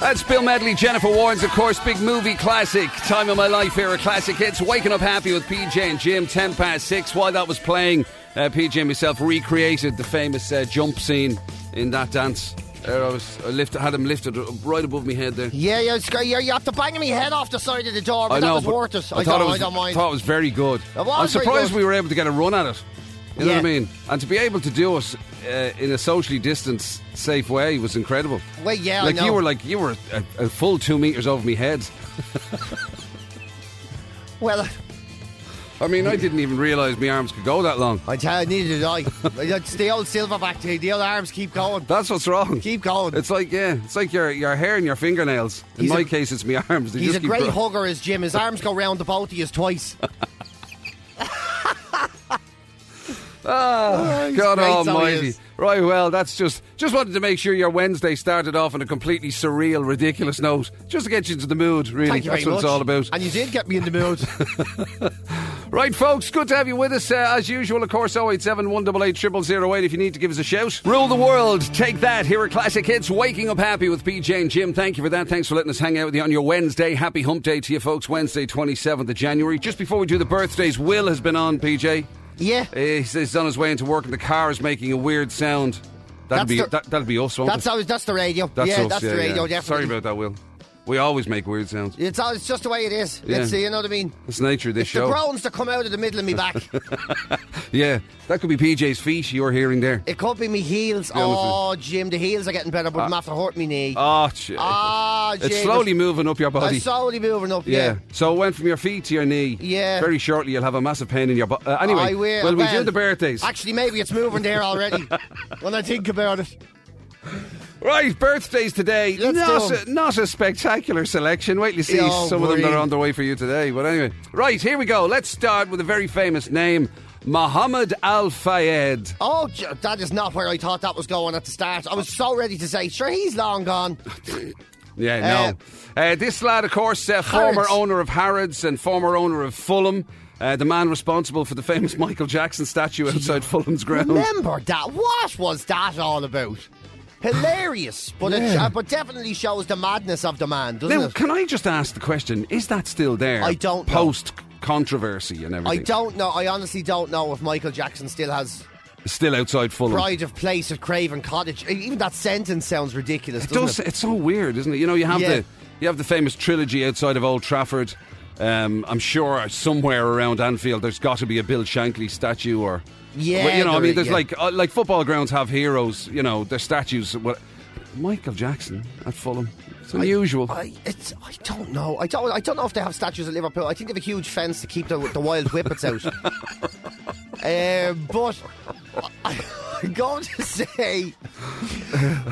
That's Bill Medley, Jennifer Warnes, of course, big movie classic. Time of my life era, classic hits. Waking up happy with PJ and Jim, 10 past 6. While that was playing, uh, PJ and myself recreated the famous uh, jump scene in that dance. There I was, I lift, had him lifted right above my head there. Yeah, yeah, it's, you, you have to bang me head off the side of the door, but I know, that was worth it. I, I, thought don't, it was, I don't mind. thought it was very good. It was I'm surprised good. we were able to get a run at it. You know what I mean? And to be able to do it uh, in a socially distanced, safe way was incredible. Well, yeah, I like you were like you were a, a full two meters over my head. Well, I mean, I didn't even realise my arms could go that long. I tell you, neither did I. it's the old silverback thing. The old arms keep going. That's what's wrong. Keep going. It's like yeah, it's like your your hair and your fingernails. In He's my a- case, it's my arms. They He's just a keep great grow- hugger, is Jim. His arms go round the both of you twice. He's God great, so he Almighty! Right, well, that's just just wanted to make sure your Wednesday started off on a completely surreal, ridiculous note, just to get you into the mood. Really, Thank you that's what much. it's all about. And you did get me in the mood. Right, folks, good to have you with us. Uh, as usual, of course, 087 188 0008 if you need to give us a shout. Rule the world, take that. Here are classic hits. Waking up happy with PJ and Jim. Thank you for that. Thanks for letting us hang out with you on your Wednesday. Happy hump day to you, folks. Wednesday, 27th of January. Just before we do the birthdays, Will has been on, PJ. Yeah. Uh, he says he's on his way into work and the car is making a weird sound. That'll That's be the- that, that'll be us, won't That's it? how, that's the radio. That's yeah, us, that's yeah, the radio, yeah. definitely. Sorry about that, Will. We always make weird sounds. It's, all- it's just the way it is. Yeah. It's, you know what I mean? It's nature of this It's the groans that come out of the middle of me back. yeah, that could be PJ's feet you're hearing there. it could be me heels. Oh, Jim, the heels are getting better, but I'm after hurt me knee. Oh, shit. Ah, Jim. it's slowly moving up your body. I'm slowly moving up, Yeah. yeah. So it went from your feet to your knee. Yeah. Very shortly, you'll have a massive pain in your butt. Uh, anyway, I will. well, we do the birthdays. Actually, maybe it's moving there already when I think about it. Right, birthdays today. Let's not, a, not a spectacular selection. Wait till you see Oh, some of them that are on the way for you today. But anyway, right, here we go. Let's start with a very famous name Muhammad Al Fayed. Oh, that is not where I thought that was going at the start. I was so ready to say, sure, he's long gone. Yeah, no. Uh, this lad, of course, uh, former owner of Harrods and former owner of Fulham. Uh, the man responsible for the famous Michael Jackson statue outside Fulham's ground. Remember that? What was that all about? Hilarious, but it, uh, but definitely shows the madness of the man, doesn't Now, it? can I just ask the question? Is that still there? I don't know. Post controversy and everything. I don't know. I honestly don't know if Michael Jackson still has Still outside Fulham. pride of place at Craven Cottage. Even that sentence sounds ridiculous, It does. it? It's so weird, isn't it? You know, you have Yeah. the you have the famous trilogy outside of Old Trafford. Um, I'm sure somewhere around Anfield, there's got to be a Bill Shankly statue, or Yeah, you know, I mean, there's yeah. like uh, like football grounds have heroes. You know, their statues. What Michael Jackson at Fulham? It's unusual. I, it's, I don't know. I don't. I don't know if they have statues at Liverpool. I think they have a huge fence to keep the, the wild whippets out. um, but I, I'm going to say,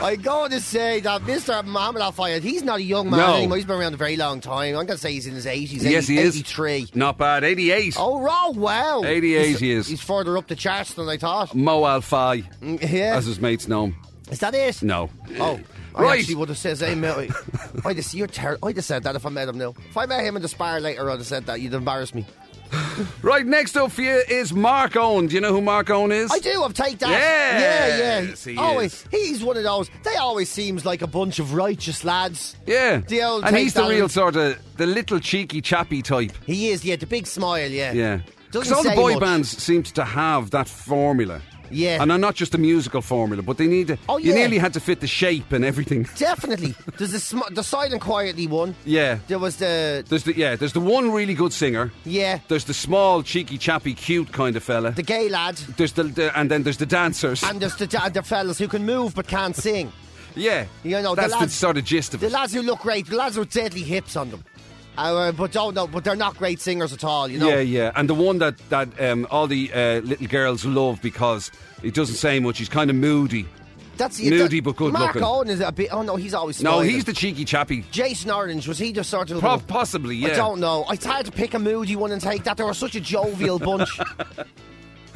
I'm going to say that Mr. Mohammed Al Fayed, he's not a young man No. anymore. He's been around a very long time. I'm going to say he's in his 80s. yes, he 80 is. 83. Not bad. 88. Oh, wow, wow. 88 he's, he is. He's further up the charts than I thought. Mo Al Fai, Mm, Yeah. as his mates know him. Is that it? No. Oh. I Right. actually would have said, hey, mate, I'd have, you're ter- I'd have said that if I met him now. If I met him in the spar later, I'd have said that. You'd embarrass me. Right, next up for you is Mark Owen. Do you know who Mark Owen is? I do. I've taken that. Yes, yeah, he yeah. always. is. He's one of those. They always seems like a bunch of righteous lads. Yeah. The old and he's the real sort of, the little cheeky chappy type. He is. Yeah, the big smile. Yeah. Yeah. Because all the boy much. bands seemed to have that formula. Yeah. And uh, not just the musical formula, but they need to, Oh, you nearly had to fit the shape and everything. Definitely. There's the sm- the silent quietly one. Yeah. There was the There's the yeah, there's the one really good singer. yeah There's the small, cheeky, chappy, cute kind of fella. the gay lad. there's the, the and then there's the dancers. And there's the, the fellas who can move but can't sing. yeah, You know, that's the lads- sort of gist of The it. The lads who look great, the lads with deadly hips on them. Uh, but don't know, but they're not great singers at all, you know. Yeah, yeah, and the one that that um, all the uh, little girls love because he doesn't say much. He's kind of moody. That's Moody that- but good Mark looking. Owen is a bit. Oh no, he's always. No, smiling. he's the cheeky chappy. Jason Orange was he just sort of? Pro- possibly, yeah. I don't know. It's hard to pick a moody one and take that. They were such a jovial bunch.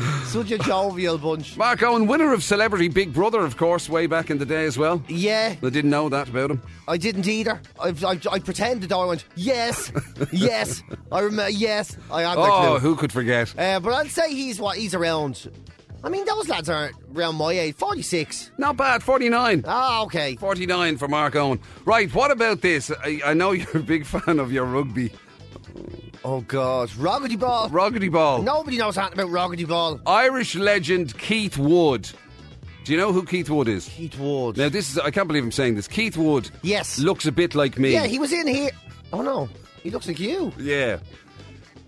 such a jovial bunch. Mark Owen, winner of Celebrity Big Brother, of course, way back in the day as well. Yeah, I didn't know that about him. I didn't either. I, I, I pretended. I went yes, yes. I remember. Yes, I had Oh, who could forget? Uh, but I'd say he's what he's around I mean, those lads aren't around my age. 46. Not bad, 49. Ah, okay. 49 for Mark Owen. Right, what about this? I, I know you're a big fan of your rugby. Oh, God. Roggedy Ball. Roggedy ball. Nobody knows anything about Roggedy Ball. Irish legend Keith Wood. Do you know who Keith Wood is? Keith Wood. Now, this is, I can't believe I'm saying this. Keith Wood Yes. looks a bit like me. Yeah, he was in here. Oh, no. He looks like you. Yeah.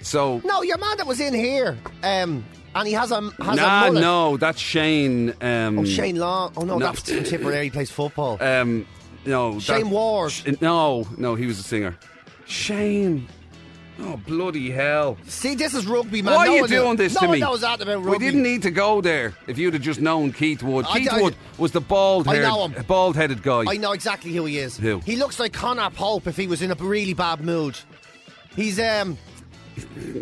So, No, your man that was in here. Um, and he has a has nah, a mullet. no, that's Shane. Um, Oh, Shane Long. Oh, no, No. that's Tipperary. He plays football. Um, no, Shane that- Ward. Sh- no, no, he was a singer. Shane. Oh bloody hell! See, this is rugby, man. Why no are you doing knew- this no to one me? knows that about We didn't need to go there if you'd have just known Keith Wood. I- Keith I- Wood was the bald I haired, know him. bald headed guy. I know exactly who he is. Who? He looks like Conor Pope if he was in a really bad mood. He's um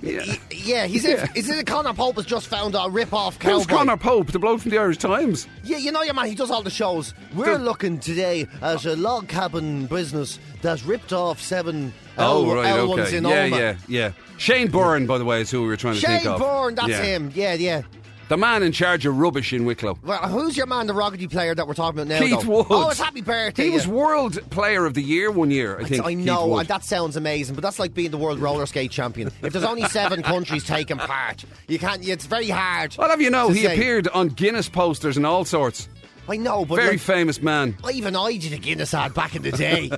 Yeah. yeah, he's Yeah. If, is it Conor Pope has just found a rip off cowboy? Who's Conor Pope, the bloke from the Irish Times? Yeah, you know your man, he does all the shows. We're Does- looking today at a log cabin business that's ripped off seven oh L, right, L ones okay, in yeah, Alma. yeah, yeah. Shane Byrne, by the way, is who we were trying to Shane think of. Shane Byrne, that's Yeah. him. Yeah, yeah. The man in charge of rubbish in Wicklow. Well, who's your man, the Roggedy player that we're talking about now? Keith though? Wood. Oh, it's happy birthday. He was. World Player of the Year one year, I think. I know, and that sounds amazing, but that's like being the world roller skate champion. If there's only seven countries taking part, you can't. It's very hard. I'll have you know, he say. appeared on Guinness posters and all sorts. I know, but Very like, famous man. even I did a Guinness ad back in the day. Do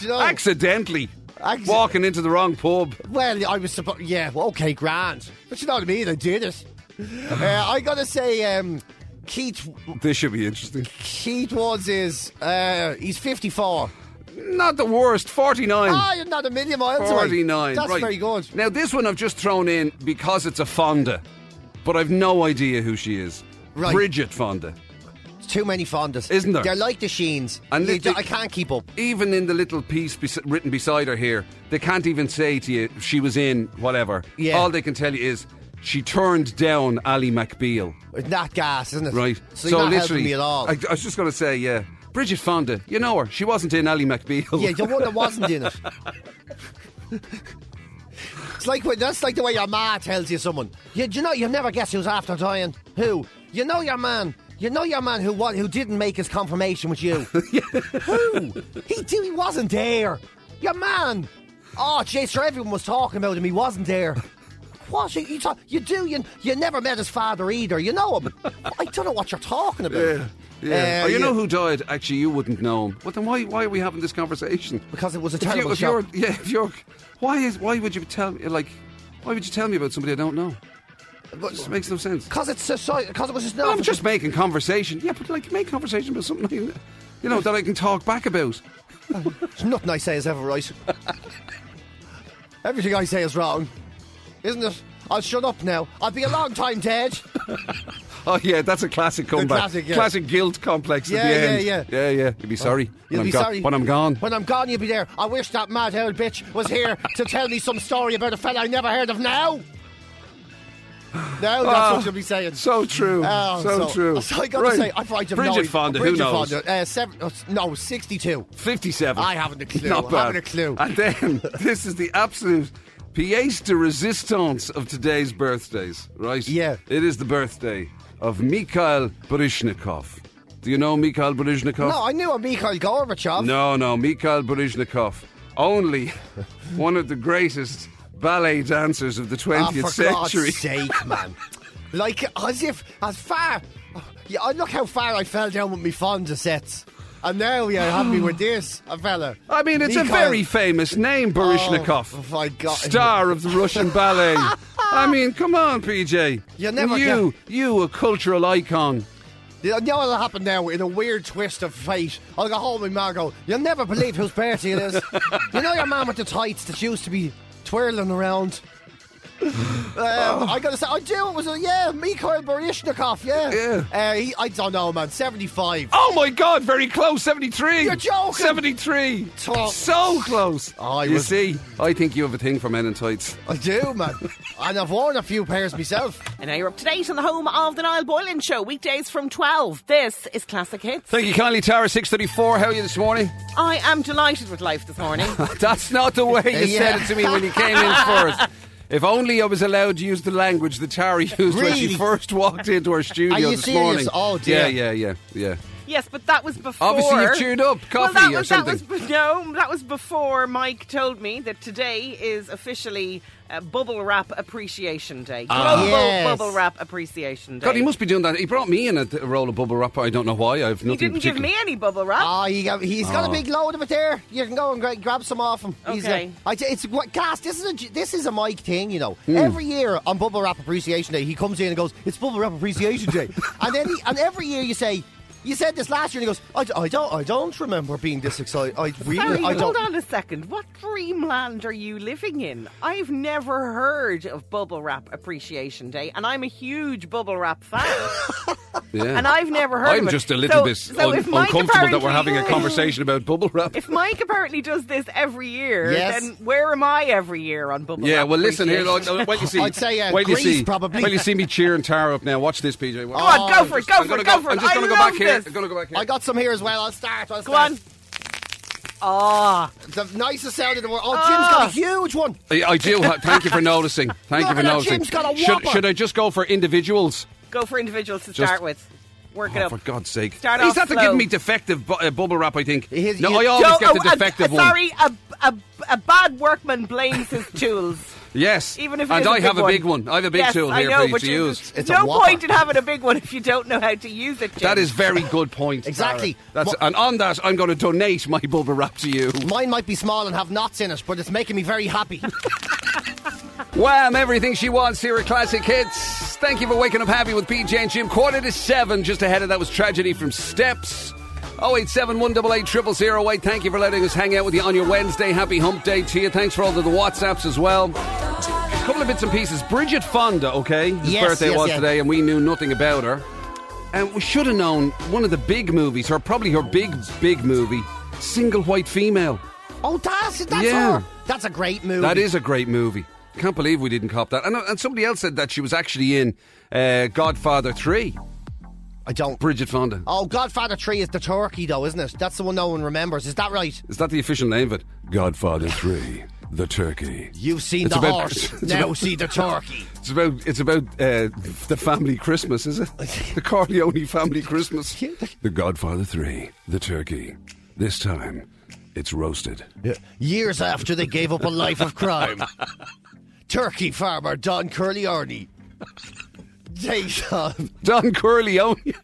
you know? Accidentally. Acci- walking into the wrong pub. Well, I was supposed. Yeah, well, okay, grand. But you know what I mean? I did it. Uh, I gotta say, um, Keith This should be interesting. Keith Woods is uh, he's 54. Not the worst. 49. Ah, you're not a million miles away. 49. That's right. very good. Now, this one I've just thrown in because it's a Fonda, but I've no idea who she is. Right. Bridget Fonda. It's too many Fondas, Isn't there? They're like the Sheens. And You- the- the- I can't keep up. Even in the little piece bes- written beside her here, they can't even say to you she was in whatever. Yeah. All they can tell you is she turned down Ally McBeal. It's not gas, isn't it? Right. So, not helping me at all. I, I was just going to say, yeah. Bridget Fonda, you know her. She wasn't in Ally McBeal. yeah, the one that wasn't in it. it's like when, that's like the way your ma tells you someone. You, you know, you never guess who's after dying. Who? You know your man. You know your man who who didn't make his confirmation with you. who? He he wasn't there. Your man. Oh, sure, everyone was talking about him. He wasn't there. What? You, you, talk, you do? You, you never met his father either. You know him. I don't know what you're talking about. Yeah. Yeah. Uh, oh, you yeah. know who died? Actually, you wouldn't know him. But then why, why are we having this conversation? Because it was a If, you, terrible if you're, yeah, if you're, why is, why would you tell me, like, why would you tell me about somebody I don't know? But, It just makes no sense. Because it's because it was just Well, I'm just making conversation. Yeah, but like, make conversation about something, you know, that I can talk back about. There's nothing I say is ever right. Everything I say is wrong, isn't it? I'll shut up now. I'll be a long time dead. Oh yeah, that's a classic comeback. classic, yeah. guilt complex Yeah, at the yeah, end. yeah. yeah, yeah. You'll be sorry. when You'll I'm be go- sorry when I'm gone. When I'm gone, you'll be there. I wish that mad old bitch was here to tell me some story about a fella I never heard of now. Now that's Ah, what you'll be saying. So true. Oh, so, true. So I got to say, I frightened Bridget Fonda. who knows? Fonda, uh, seven, uh, no, sixty-two. Fifty-seven. I haven't a clue. Not I haven't a clue. And then this is the absolute pièce de résistance of today's birthdays, right? Yeah. It is the birthday of Mikhail Baryshnikov. Do you know Mikhail Baryshnikov? No, I knew a Mikhail Gorbachev. No, no, Mikhail Baryshnikov. Only one of the greatest ballet dancers of the Oh, 20th for century. God's sake, man. Like, as if, as far. Yeah, look how far I fell down with me Fonda sets. And now you have me with this, a fella. I mean, it's a very famous name, Baryshnikov. Oh, my God. Star of the Russian ballet. I mean, come on, PJ. You never you, you, a cultural icon. You know what'll happen now in a weird twist of fate? I'll go home and Ma go, You'll never believe whose birthday it is. you know your man with the tights that used to be twirling around? Um, I gotta say, I do. It was a yeah, Mikhail Baryshnikov. Yeah, Yeah. Uh, he, I don't know, man. Seventy-five. Oh my God, very close, 73. You're joking. 73. Top. So close. Oh, I you was- see, I think you have a thing for men in tights. I do, man. and I've worn a few pairs myself. And now you're up to date on the home of the Niall Boylan Show, weekdays from 12. This is Classic Hits. Thank you kindly, Tara, 634. How are you this morning? I am delighted with life this morning. That's not the way you Yeah. said it to me when you came in first. If only I was allowed to use the language that Tara used when she first walked into our studio Are you this serious? morning. Oh, dear. Yeah, yeah, yeah, yeah. Yes, but that was before. Obviously, you've cheered up, well, coffee that or something. That was, no, that was before Mike told me that today is officially uh, Bubble Wrap Appreciation Day. Global Yes. Bubble Wrap Appreciation Day. God, he must be doing that. He brought me in a, a roll of bubble wrap. I don't know why. I've He nothing didn't give particular. me any bubble wrap. Oh, he got, he's got a big load of it there. You can go and gra- grab some off him. He's, Okay. uh, I t- it's what gas. This is a J- this is a Mike thing, you know. Hmm. Every year on Bubble Wrap Appreciation Day, he comes in and goes, "It's Bubble Wrap Appreciation Day," and then he, and every year you say. You said this last year, and he goes, I, d- I don't, I don't remember being this excited. I really, Sorry, I hold don't. on a second. What dreamland are you living in? I've never heard of Bubble Wrap Appreciation Day, and I'm a huge Bubble Wrap fan. Yeah. and I've never heard I'm of it. just a little So- bit so un- uncomfortable that we're having a conversation about bubble wrap. If Mike apparently does this every year, Yes. then where am I every year on Bubble Yeah, Wrap Yeah, well, listen here. Appreciation? uh, Wait, you see. I'd say, uh, wait, you see. probably. Wait, you see me cheering Tara up now. Watch this, PJ. Go on, go for it, go I'm for it, go for I'm just going to go back here. This. I'm going to go back here. I got some here as well. I'll start. I'll Go start. on. Ah, The nicest sound in the world. Oh, Ah. Jim's got a huge one. I, I do. Thank you for noticing. Thank Look you for at that, noticing. Jim's got a should, whopper. should I just go for individuals? go for individuals to Just- start with. Work it Oh, up. for God's sake. Start He's off after slow. giving me defective bu- uh, bubble wrap, I think. He is- no, he is- I always Don't- get the oh, a- defective a, one. Sorry, a, a, a bad workman blames his tools. Yes. Even if it and is a I big have a big one. I have a big yes, tool I here know, for you to you- use. There's It's no whopper. point in having a big one if you don't know how to use it. Jim. That is very good point. Exactly. Tara. That's, Mo- and on that, I'm going to donate my bubble wrap to you. Mine might be small and have knots in it, but it's making me very happy. Wham! Everything she wants here at Classic Hits. Thank you for waking up happy with PJ and Jim. Quarter to seven. Just ahead of that was Tragedy from Steps. 087 188 0008. Thank you for letting us hang out with you on your Wednesday. Happy hump day to you. Thanks for all of the WhatsApps as well. A couple of bits and pieces. Bridget Fonda, okay? His Yes, birthday yes, was yes. today, and we knew nothing about her. And we should have known one of the big movies, or probably her big, big movie, Single White Female. oh, that's that's Yeah. her. That's a great movie. That is a great movie. Can't believe we didn't cop that. And, and somebody else said that she was actually in uh, Godfather 3, I don't. Bridget Fonda. Oh, Godfather 3 is the turkey, though, isn't it? That's the one no one remembers. Is that right? Is that the official name of it? Godfather 3, The Turkey. You've seen It's the about- horse. it's now about- see the turkey. It's about it's about uh, the family Christmas, is it? The Corleone family Christmas. The Godfather 3, The Turkey. This time, it's roasted. Years after they gave up a life of crime, turkey farmer Don Curleone takes on. Don Corleone.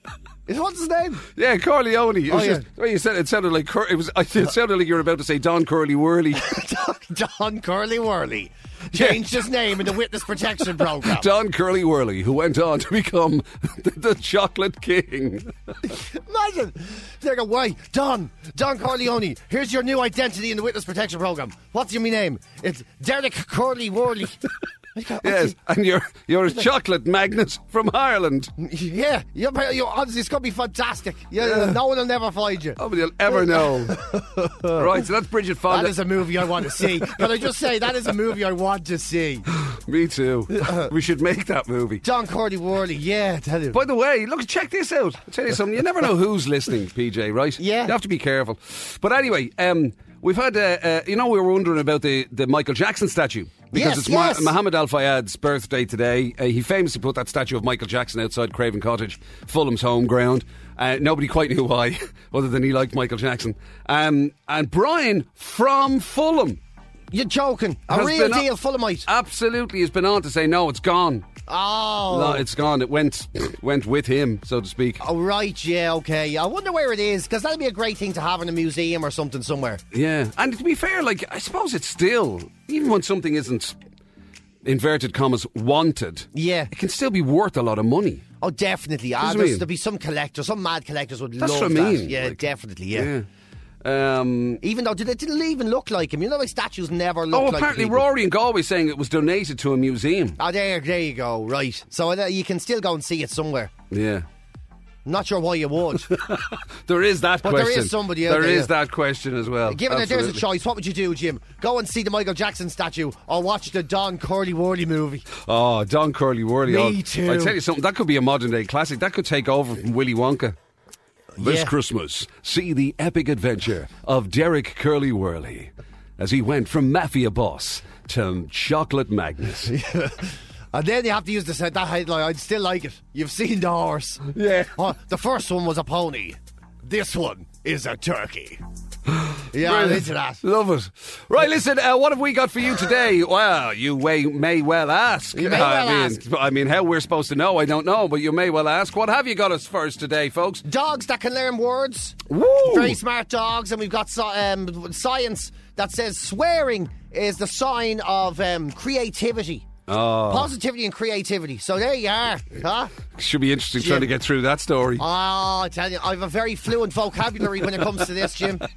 What's his name? yeah, Corleone. It oh, was Oh, yeah. just, the way you said it, it sounded like Cur- it was. It sounded like you were about to say Don Curly Whirly. Don Curly Whirly changed his name in the witness protection program. Don Curly Whirly, who went on to become the, the Chocolate King. Imagine they're going, why, Don, Don Corleone. Here's your new identity in the witness protection program. What's your new name? It's Derek Curly Whirly. Yes, and you're you're a chocolate magnet from Ireland. Yeah, you're, you're, honestly, it's going to be fantastic. Yeah, No one will never find you. Nobody will ever know. right, so that's Bridget Fonda. That is a movie I want to see. Can I just say that is a movie I want to see? Me too. we should make that movie. John Cordy Worley, yeah, tell you. By the way, look, check this out. I'll tell you something. You never know who's listening, PJ, right? Yeah. You have to be careful. But anyway, um, we've had, uh, uh, you know, we were wondering about the, the Michael Jackson statue. Because Yes, it's yes. Ma- Muhammad Al Fayed's birthday today. Uh, he famously put that statue of Michael Jackson outside Craven Cottage, Fulham's home ground. Uh, nobody quite knew why, other than he liked Michael Jackson. Um, and Brian from Fulham You're joking. A real deal Fulhamite. Absolutely has been on to say, no, it's gone. Oh. No, it's gone. It went went with him, so to speak. Oh, right, yeah, okay. I wonder where it is, because that'd be a great thing to have in a museum or something somewhere. Yeah, and to be fair, like I suppose it's still even when something isn't inverted commas wanted. Yeah. it can still be worth a lot of money. Oh, definitely. Ah, That's what I there's, mean. there'll be some collectors, some mad collectors would That's love what I that. Yeah, like- definitely, yeah. Yeah. Um, Even though did it didn't even look like him. You know, like statues never look oh, like apparently people. Rory and Galway saying it was donated to a museum. Oh, there, there you go. Right. So uh, you can still go and see it somewhere. Yeah, Not sure why you would. there is that But there question. is somebody There there, is yeah. that question as well. Given that there's a choice, what would you do, Jim? Go and see the Michael Jackson statue or watch the Don Curly Whirly movie? Oh, Don Curly Whirly. Me oh, too. I tell you something, that could be a modern day classic. That could take over from Willy Wonka. This Yeah. Christmas, see the epic adventure of Derek Curly Whirly as he went from mafia boss to chocolate magnate. And then you have to use the, set that headline. I'd still like it. You've seen the horse. Yeah. Oh, the first one was a pony. This one is a turkey. Yeah, I'm into that. Love it. Right, listen, uh, what have we got for you today? Well, you may, may well ask. You may I mean, ask. I mean, how we're supposed to know, I don't know, but you may well ask. What have you got us first today, folks? Dogs that can learn words. Woo! Very smart dogs. And we've got um, science that says swearing is the sign of um, creativity. Oh, Positivity and creativity. So there you are. Huh? should be interesting Jim. trying to get through that story. Oh, I tell you, I have a very fluent vocabulary when it comes to this, Jim.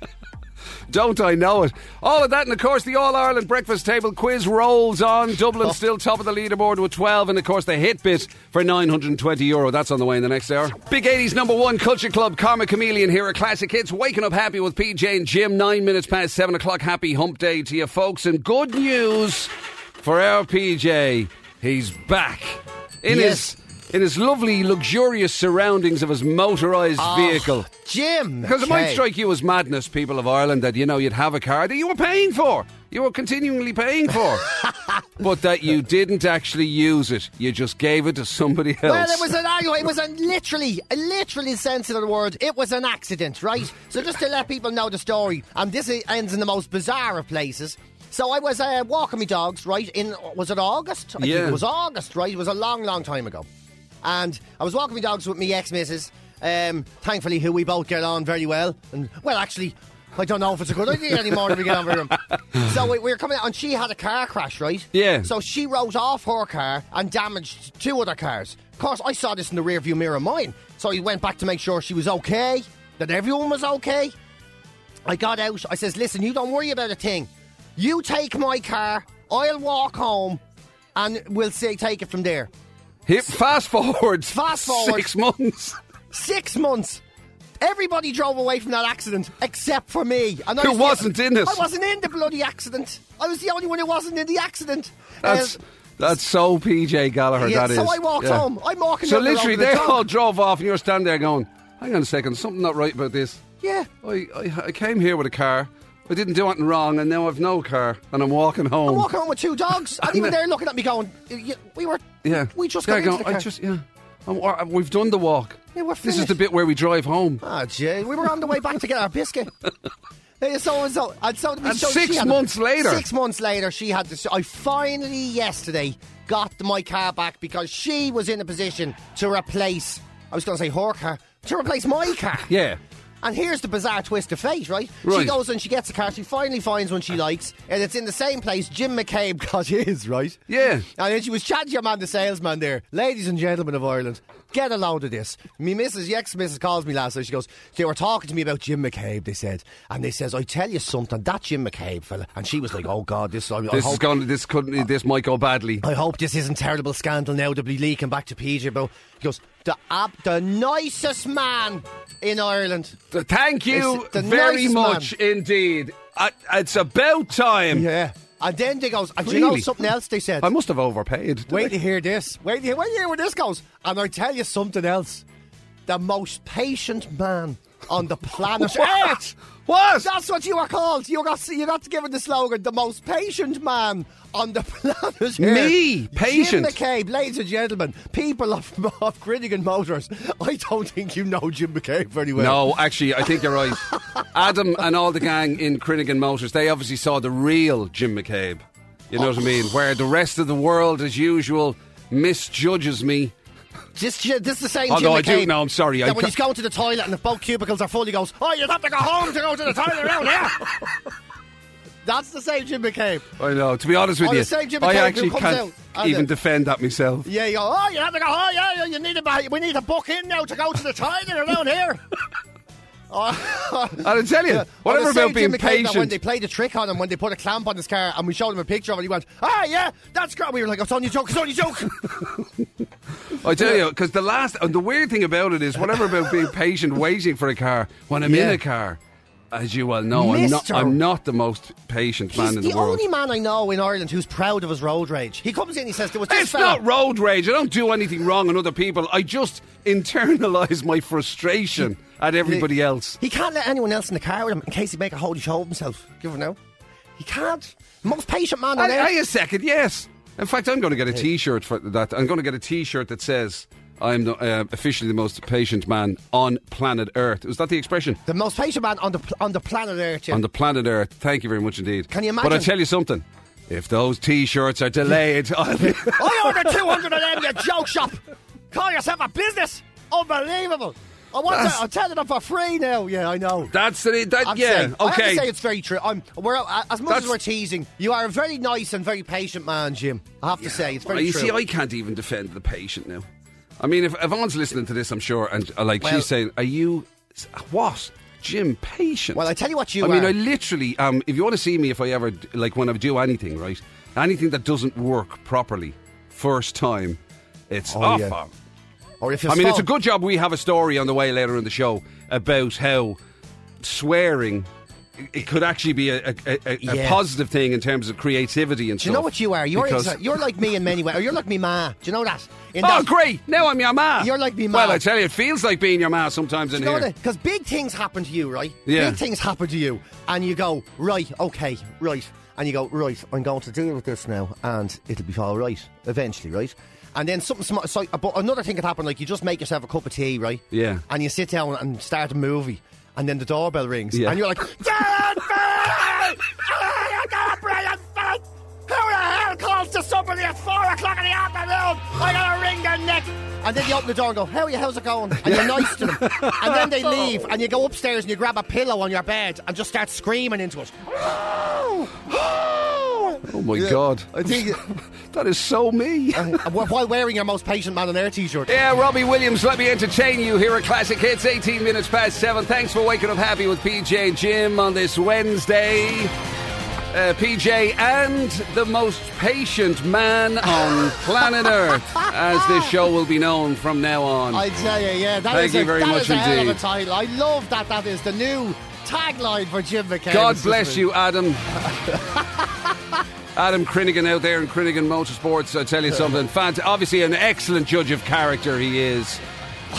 Don't I know it? All of that, and of course, the All Ireland Breakfast Table quiz rolls on. Dublin Oh. still top of the leaderboard with 12, and of course, the hit bit for 920 euro. That's on the way in the next hour. Big 80s number one Culture Club, Karma Chameleon here at Classic Hits. Waking up happy with PJ and Jim. Nine minutes past seven o'clock. Happy hump day to you, folks. And good news for our PJ. He's back in Yes. his. In his lovely, luxurious surroundings of his motorised ah, vehicle. Jim. Because it might okay. strike you as madness, people of Ireland, that you know you'd have a car that you were paying for, you were continually paying for, but that you didn't actually use it. You just gave it to somebody else. Well, it was an it was a literally, a literally sense of the word. It was an accident, right? So just to let people know the story, and this ends in the most bizarre of places. So I was uh, walking my dogs, right? In was it August? I Yeah. think it was August, right? It was a long, long time ago, and I was walking my dogs with my ex-missus. Um, thankfully, who we both get on very well, and well, actually. I don't know if it's a good idea anymore to we get on very well. So we, we were coming out, and she had a car crash, right? Yeah. So she wrote off her car and damaged two other cars. Of course, I saw this in the rearview mirror of mine. So he went back to make sure she was okay, that everyone was okay. I got out. I says, listen, you don't worry about a thing. You take my car, I'll walk home, and we'll say take it from there. Hit, fast forward. Fast forward. Six months. Six months. Everybody drove away from that accident except for me. And I Who was wasn't in it? I wasn't in the bloody accident. I was the only one who wasn't in the accident. That's Uh, that's so PJ Gallagher. Yeah, that so is. I walked Yeah. home. I'm walking So down the literally, they dog. all drove off, and you're standing there going, "Hang on a second, something not right about this." Yeah. I, I, I came here with a car. I didn't do anything wrong, and now I've no car, and I'm walking home. I'm walking home with two dogs, and even they're looking at me going, "We were, Yeah, we just yeah, got into go, the I just, yeah. I'm, or- we've done the walk. Yeah, this is the bit where we drive home. Ah, gee, we were on the way back to get our biscuit. So and so, and so, And so six months later. Six months later, she had to. I finally yesterday got my car back because she was in a position to replace. I was going to say her car to replace my car. Yeah. And here's the bizarre twist of fate, right? She goes and she gets a car. She finally finds one she likes, and it's in the same place Jim McCabe got his, right? Yeah. And then she was chatting to your man, the salesman there. Ladies and gentlemen of Ireland, get a load of this. Me missus, the ex-missus calls me last night. She goes, they were talking to me about Jim McCabe, they said. And they says, I tell you something, that Jim McCabe fella. And she was like, oh God, this, I, I This is hope, going. This couldn't This might go badly. I hope this isn't terrible scandal now to be leaking back to PJ about. He goes, the, ab- the nicest man in Ireland. Thank you It's the very nicest much indeed. I, it's about time. Yeah. And then they goes, and do you know Really? something else they said? I must have overpaid. Wait I? to hear this. Wait to hear, wait to hear where this goes. And I tell you something else. The most patient man on the planet What? Earth. What? That's what you are called. You got you got to give it the slogan: the most patient man on the planet. Earth. Me? Patient? Jim McCabe, ladies and gentlemen, people of, of Crinnigan Motors. I don't think you know Jim McCabe very well. No, actually, I think you're right. Adam and all the gang in Crinnigan Motors, they obviously saw the real Jim McCabe. You know what I mean? Where the rest of the world, as usual, misjudges me. Just, this is the same Although Jim I do- no, I'm sorry, I when ca- he's going to the toilet and the both cubicles are full, he goes, "Oh, you'd have to go home to go to the toilet around here." That's the same Jim McCabe. I know. To be honest with Oh, you, the same Jim I actually can't out even defend that myself. Yeah, you go, oh, you have to go, oh, yeah, yeah, you need a, we need a book in now to go to the toilet around here. oh, I'll tell you, yeah. whatever about being McCabe When they played a trick on him, when they put a clamp on his car and we showed him a picture of it, he went, ah, yeah, that's great. We were like, it's only a joke, it's only a joke. I tell you, because the last, and the weird thing about it is, whatever about being patient, waiting for a car when I'm in a car. As you well know, I'm not, I'm not the most patient man He's in the, the world. The only man I know in Ireland who's proud of his road rage. He comes in, he says, there was this It's fella. not road rage. I don't do anything wrong on other people. I just internalise my frustration at everybody else. He can't let anyone else in the car with him in case he make a holy show of himself. Give him now. He can't. Most patient man on earth. hey, a second, yes. In fact, I'm going to get a T-shirt for that. I'm going to get a T-shirt that says I'm the, uh, officially the most patient man on planet Earth. Was that the expression? The most patient man on the on the planet Earth. Yeah. On the planet Earth. Thank you very much indeed. Can you imagine? But I tell you something. If those T-shirts are delayed, I'll be. I ordered 200 of them, you joke shop. Call yourself a business. Unbelievable. I want to, I'm telling them for free now. Yeah, I know. That's the that. I'm yeah. saying, I have to okay. say it's very true. I'm, we're, uh, as much That's- as we're teasing, you are a very nice and very patient man, Jim. I have to say, it's very you true. see, I can't even defend the patient now. I mean, if Yvonne's listening to this, I'm sure, and uh, like Well- she's saying, "Are you what, Jim? Patient?" well, I tell you what you I mean. I literally, um, if you want to see me, if I ever like when I do anything, right, anything that doesn't work properly, first time, it's Oh, off. yeah. Or if I mean, it's a good job we have a story on the way later in the show about how swearing. It could actually be a, a, a, a Yeah. positive thing in terms of creativity and Do stuff. you know what you are? You're exa- you're like me in many ways. Or you're like me ma. Do you know that? In Oh, that- great! Now I'm your ma. You're like me ma. Well, I tell you, it feels like being your ma sometimes in You know here. Because big things happen to you, right? Yeah. Big things happen to you, and you go right, okay, right, and you go right. I'm going to deal with this now, and it'll be all right eventually, right? And then something small. So, but another thing could happen, like you just make yourself a cup of tea, right? Yeah. And you sit down and start a movie, and then the doorbell rings, Yeah. and you're like, "Darren Bell! Got a brilliant film! Who the hell calls to somebody at four o'clock in the afternoon? I gotta ring their neck. And then you open the door and go, How are you? How's it going? And you're nice to them. And then they leave, and you go upstairs and you grab a pillow on your bed and just start screaming into it. Oh my God, I think that is so me. uh, while wearing your most patient man on air t-shirt. Yeah, Robbie Williams, let me entertain you here at Classic Hits, 18 minutes past 7. Thanks for waking up happy with PJ and Jim on this Wednesday. Uh, PJ and the most patient man on planet Earth, as this show will be known from now on. I tell you, yeah, that Thank is you a, very that much is a hell of a indeed. title. I love that. That is the new tagline for Jim McCabe. God bless you, Adam. Adam Crinigan out there in Crinigan Motorsports. I tell you something. Fant- obviously, an excellent judge of character he is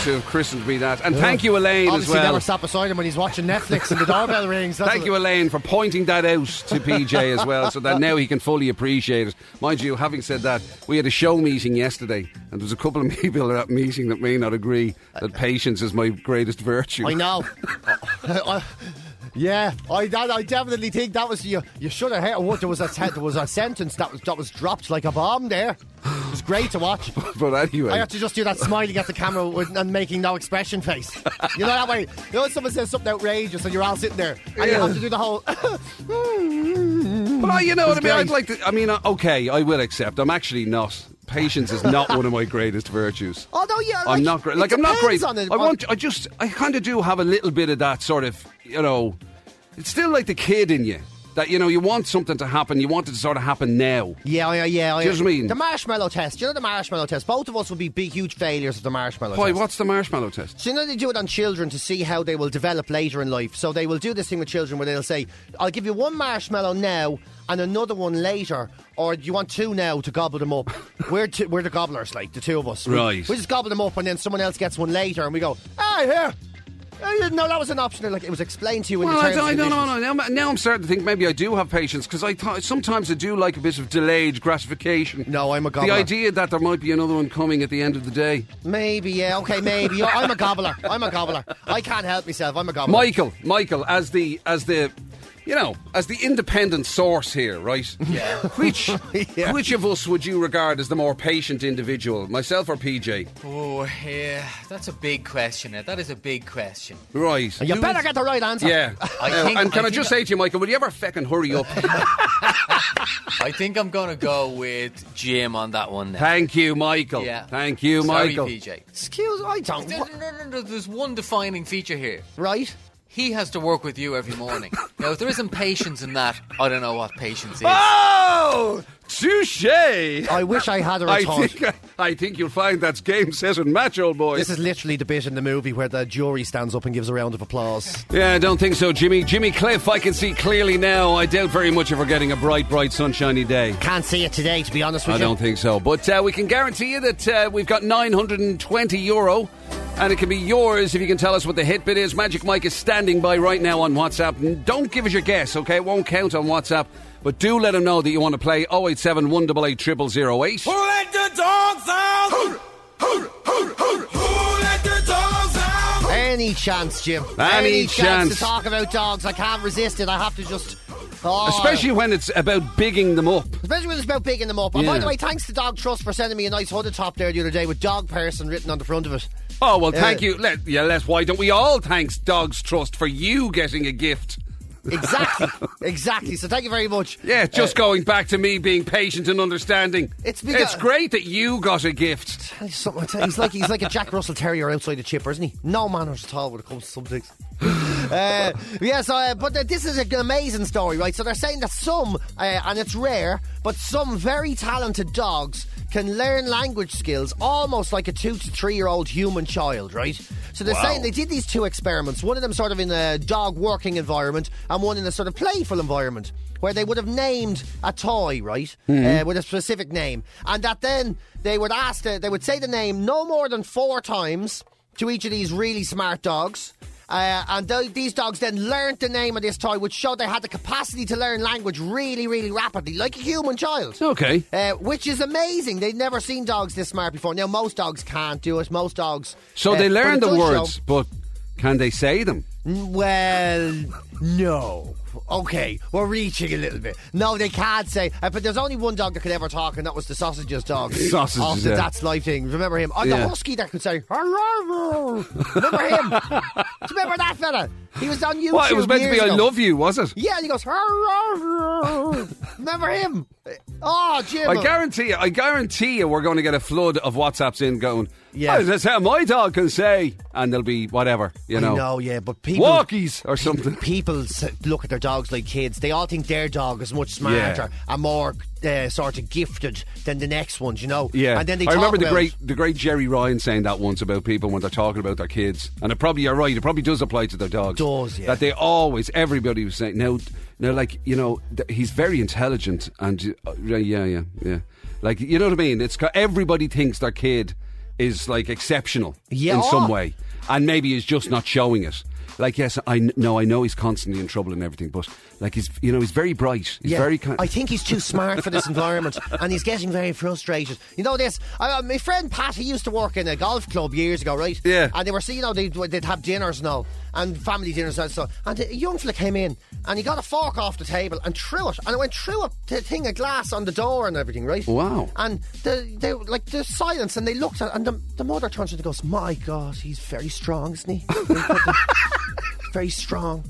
to have christened me that. And thank you, Elaine, Obviously, as well. never stop beside him when he's watching Netflix and the doorbell rings. That's Thank you, Elaine, for pointing that out to PJ as well, so that now he can fully appreciate it. Mind you, having said that, we had a show meeting yesterday, and there was a couple of people at that meeting that may not agree that patience is my greatest virtue. I know. Yeah, I, that, I definitely think that was you. You should have heard. What there was a te- there was a sentence that was that was dropped like a bomb there. It was great to watch. But anyway, I have to just do that smiling at the camera with, and making no expression face. You know that way. You know when someone says something outrageous and you're all sitting there and you Yeah. have to do the whole. but I, you know what I mean. I'd like to. I mean, uh, okay, I will accept. I'm actually not. Patience is not one of my greatest virtues. Although yeah, like, I'm not great. Like I'm not great. on it- I want. I just. I kind of do have a little bit of that sort of. You know, it's still like the kid in you that you know you want something to happen. You want it to sort of happen now. Yeah, yeah, yeah. Do you know what I mean? The marshmallow test. You know the marshmallow test. Both of us would be big, huge failures of the marshmallow Why? test. What's the marshmallow test? So you know they do it on children to see how they will develop later in life. So they will do this thing with children where they'll say, "I'll give you one marshmallow now and another one later, or do you want two now to gobble them up?" we're we're the gobblers, like the two of us. We- Right. We, just gobble them up, and then someone else gets one later, and we go, "Ah, here." I didn't know that was an option. Like it was explained to you in Well, the I terms I know. conditions. No, now, now I'm starting to think maybe I do have patience because I thought sometimes I do like a bit of delayed gratification. No, I'm a gobbler. The idea that there might be another one coming at the end of the day. Maybe, yeah, okay, maybe. I'm a gobbler. I'm a gobbler. I can't help myself. I'm a gobbler. Michael, Michael, as the as the you know as the independent source here, right? Yeah. Which Yeah. which of us would you regard as the more patient individual, myself or PJ? Oh, yeah, that's a big question. That is a big question. Right. You Who better is- get the right answer. Yeah. I Uh, think- and can I, I just think- say to you, Michael, will you ever feckin' hurry up? I think I'm going to go with Jim on that one now. Thank you, Michael. Yeah. Thank you, Sorry, Michael. PJ. Excuse I don't. No, no, no, no, There's one defining feature here. Right? He has to work with you every morning. now, if there isn't patience in that, I don't know what patience is. Oh, touche! I wish I had a I retort. think I think you'll find that's game set and match, old boy. This is literally the bit in the movie where the jury stands up and gives a round of applause. yeah, I don't think so, Jimmy. Jimmy Cliff, I can see clearly now. I doubt very much if we're getting a bright, bright, sunshiny day. Can't see it today, to be honest with I you. I don't think so. But uh, we can guarantee you that uh, we've got 920 euro And it can be yours if you can tell us what the hit bit is. Magic Mike is standing by right now on WhatsApp. Don't give us your guess, okay? It won't count on WhatsApp. But do let him know that you want to play 087 188 0008. Who let the dogs out? Who, who, who, who, who let the dogs out? Any chance, Jim? Any chance chance. to talk about dogs? I can't resist it. I have to just. Oh, Especially when it's about bigging them up. Especially when it's about bigging them up. And by the way, thanks to Dog Trust for sending me a nice hooded top there the other day with dog person written on the front of it. Oh, well, thank Yeah. you. Let, yeah, let's. Why don't we all thanks Dogs Trust for you getting a gift? Exactly. exactly. So thank you very much. Yeah, just Uh, going back to me being patient and understanding. It's it's great that you got a gift. tell you something, I tell you, he's like he's like a Jack Russell Terrier outside the chipper, isn't he? No manners at all when it comes to some things. uh, yes, uh, but uh, this is an amazing story, right? So they're saying that some, uh, and it's rare, but some very talented dogs can learn language skills almost like a two to three year old human child, right? So they're Wow. saying they did these two experiments, one of them sort of in a dog working environment and one in a sort of playful environment. Where they would have named a toy, right, uh, with a specific name, and that then they would ask, the, they would say the name no more than four times to each of these really smart dogs. Uh, and th- these dogs then learnt the name of this toy, which showed they had the capacity to learn language really, really rapidly, like a human child. Okay. Uh, which is amazing. They'd never seen dogs this smart before. Now, most dogs can't do it. Most dogs. So uh, they learn the does show- words, but can they say them? well, no. Okay, we're reaching a little bit. No, they can't say. Uh, but there's only one dog that could ever talk, and that was the sausages dog. Sausages, Off the yeah. That's Life thing. Remember him? Oh, Yeah. the husky that could say, hello. Remember him? Do you remember that fella? He was on YouTube. What? It was meant to be years I love you, was it? Yeah, and he goes, hello. Remember him? Oh, Jim. I guarantee you, I guarantee you we're going to get a flood of WhatsApps in going, Yeah. "Oh, that's how my dog can say. And they'll be whatever, you know. know, yeah, but people. Walkies or something. People look at their dogs like kids. They all think their dog is much smarter and more uh, sort of gifted than the next ones, you know. Yeah, and then they I remember the great, the great Gerry Ryan saying that once about people when they're talking about their kids, and it probably you're right. It probably does apply to their dogs. Does, yeah. That they always, everybody was saying, no, no, like you know, th- he's very intelligent, and uh, yeah, yeah, yeah, like you know what I mean. It's everybody thinks their kid is like exceptional Yeah. in some way, and maybe is just not showing it. Like yes, I know I know he's constantly in trouble and everything, but like he's, you know, he's very bright. He's Yeah, very kind. I think he's too smart for this environment, and he's getting very frustrated. You know this? I, uh, my friend Pat, he used to work in a golf club years ago, right? Yeah. And they were, seeing, you know, they'd, they'd have dinners and all, and family dinners and so. And a young fella came in, and he got a fork off the table and threw it, and it went through a thing of glass on the door and everything, right? Wow. And the, they like the silence, and they looked at, and the, the mother turns to and goes, "My God, he's very strong, isn't he? very strong."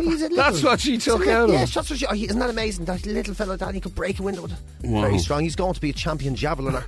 He's a little- That's what she took little- out of yeah, him. that's what she, oh, he- isn't that amazing? That little fellow, that he could break a window. Wow. Very strong. He's going to be a champion javeliner.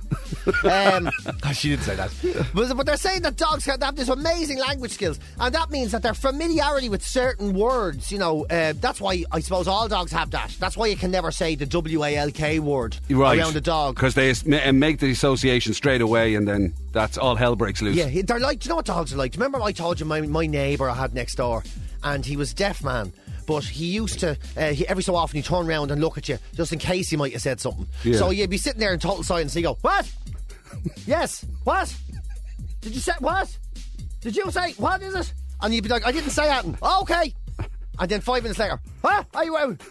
um, she didn't say that. But, but they're saying that dogs have this amazing language skills, and that means that their familiarity with certain words, you know, uh, that's why I suppose all dogs have that. That's why you can never say the W A L K word right. around a dog. because they make the association straight away, and then that's all hell breaks loose. Yeah, they're like. Do you know what dogs are like? Do you remember I told you my my neighbour I had next door, and he was deaf man. But he used to, uh, he, every so often, he'd turn around and look at you just in case he might have said something. Yeah. So you'd be sitting there in total silence and he'd go, What? yes, what? Did you say, what? Did you say, what is it? And you'd be like, I didn't say anything Oh, okay. And then five minutes later, What? Are you out?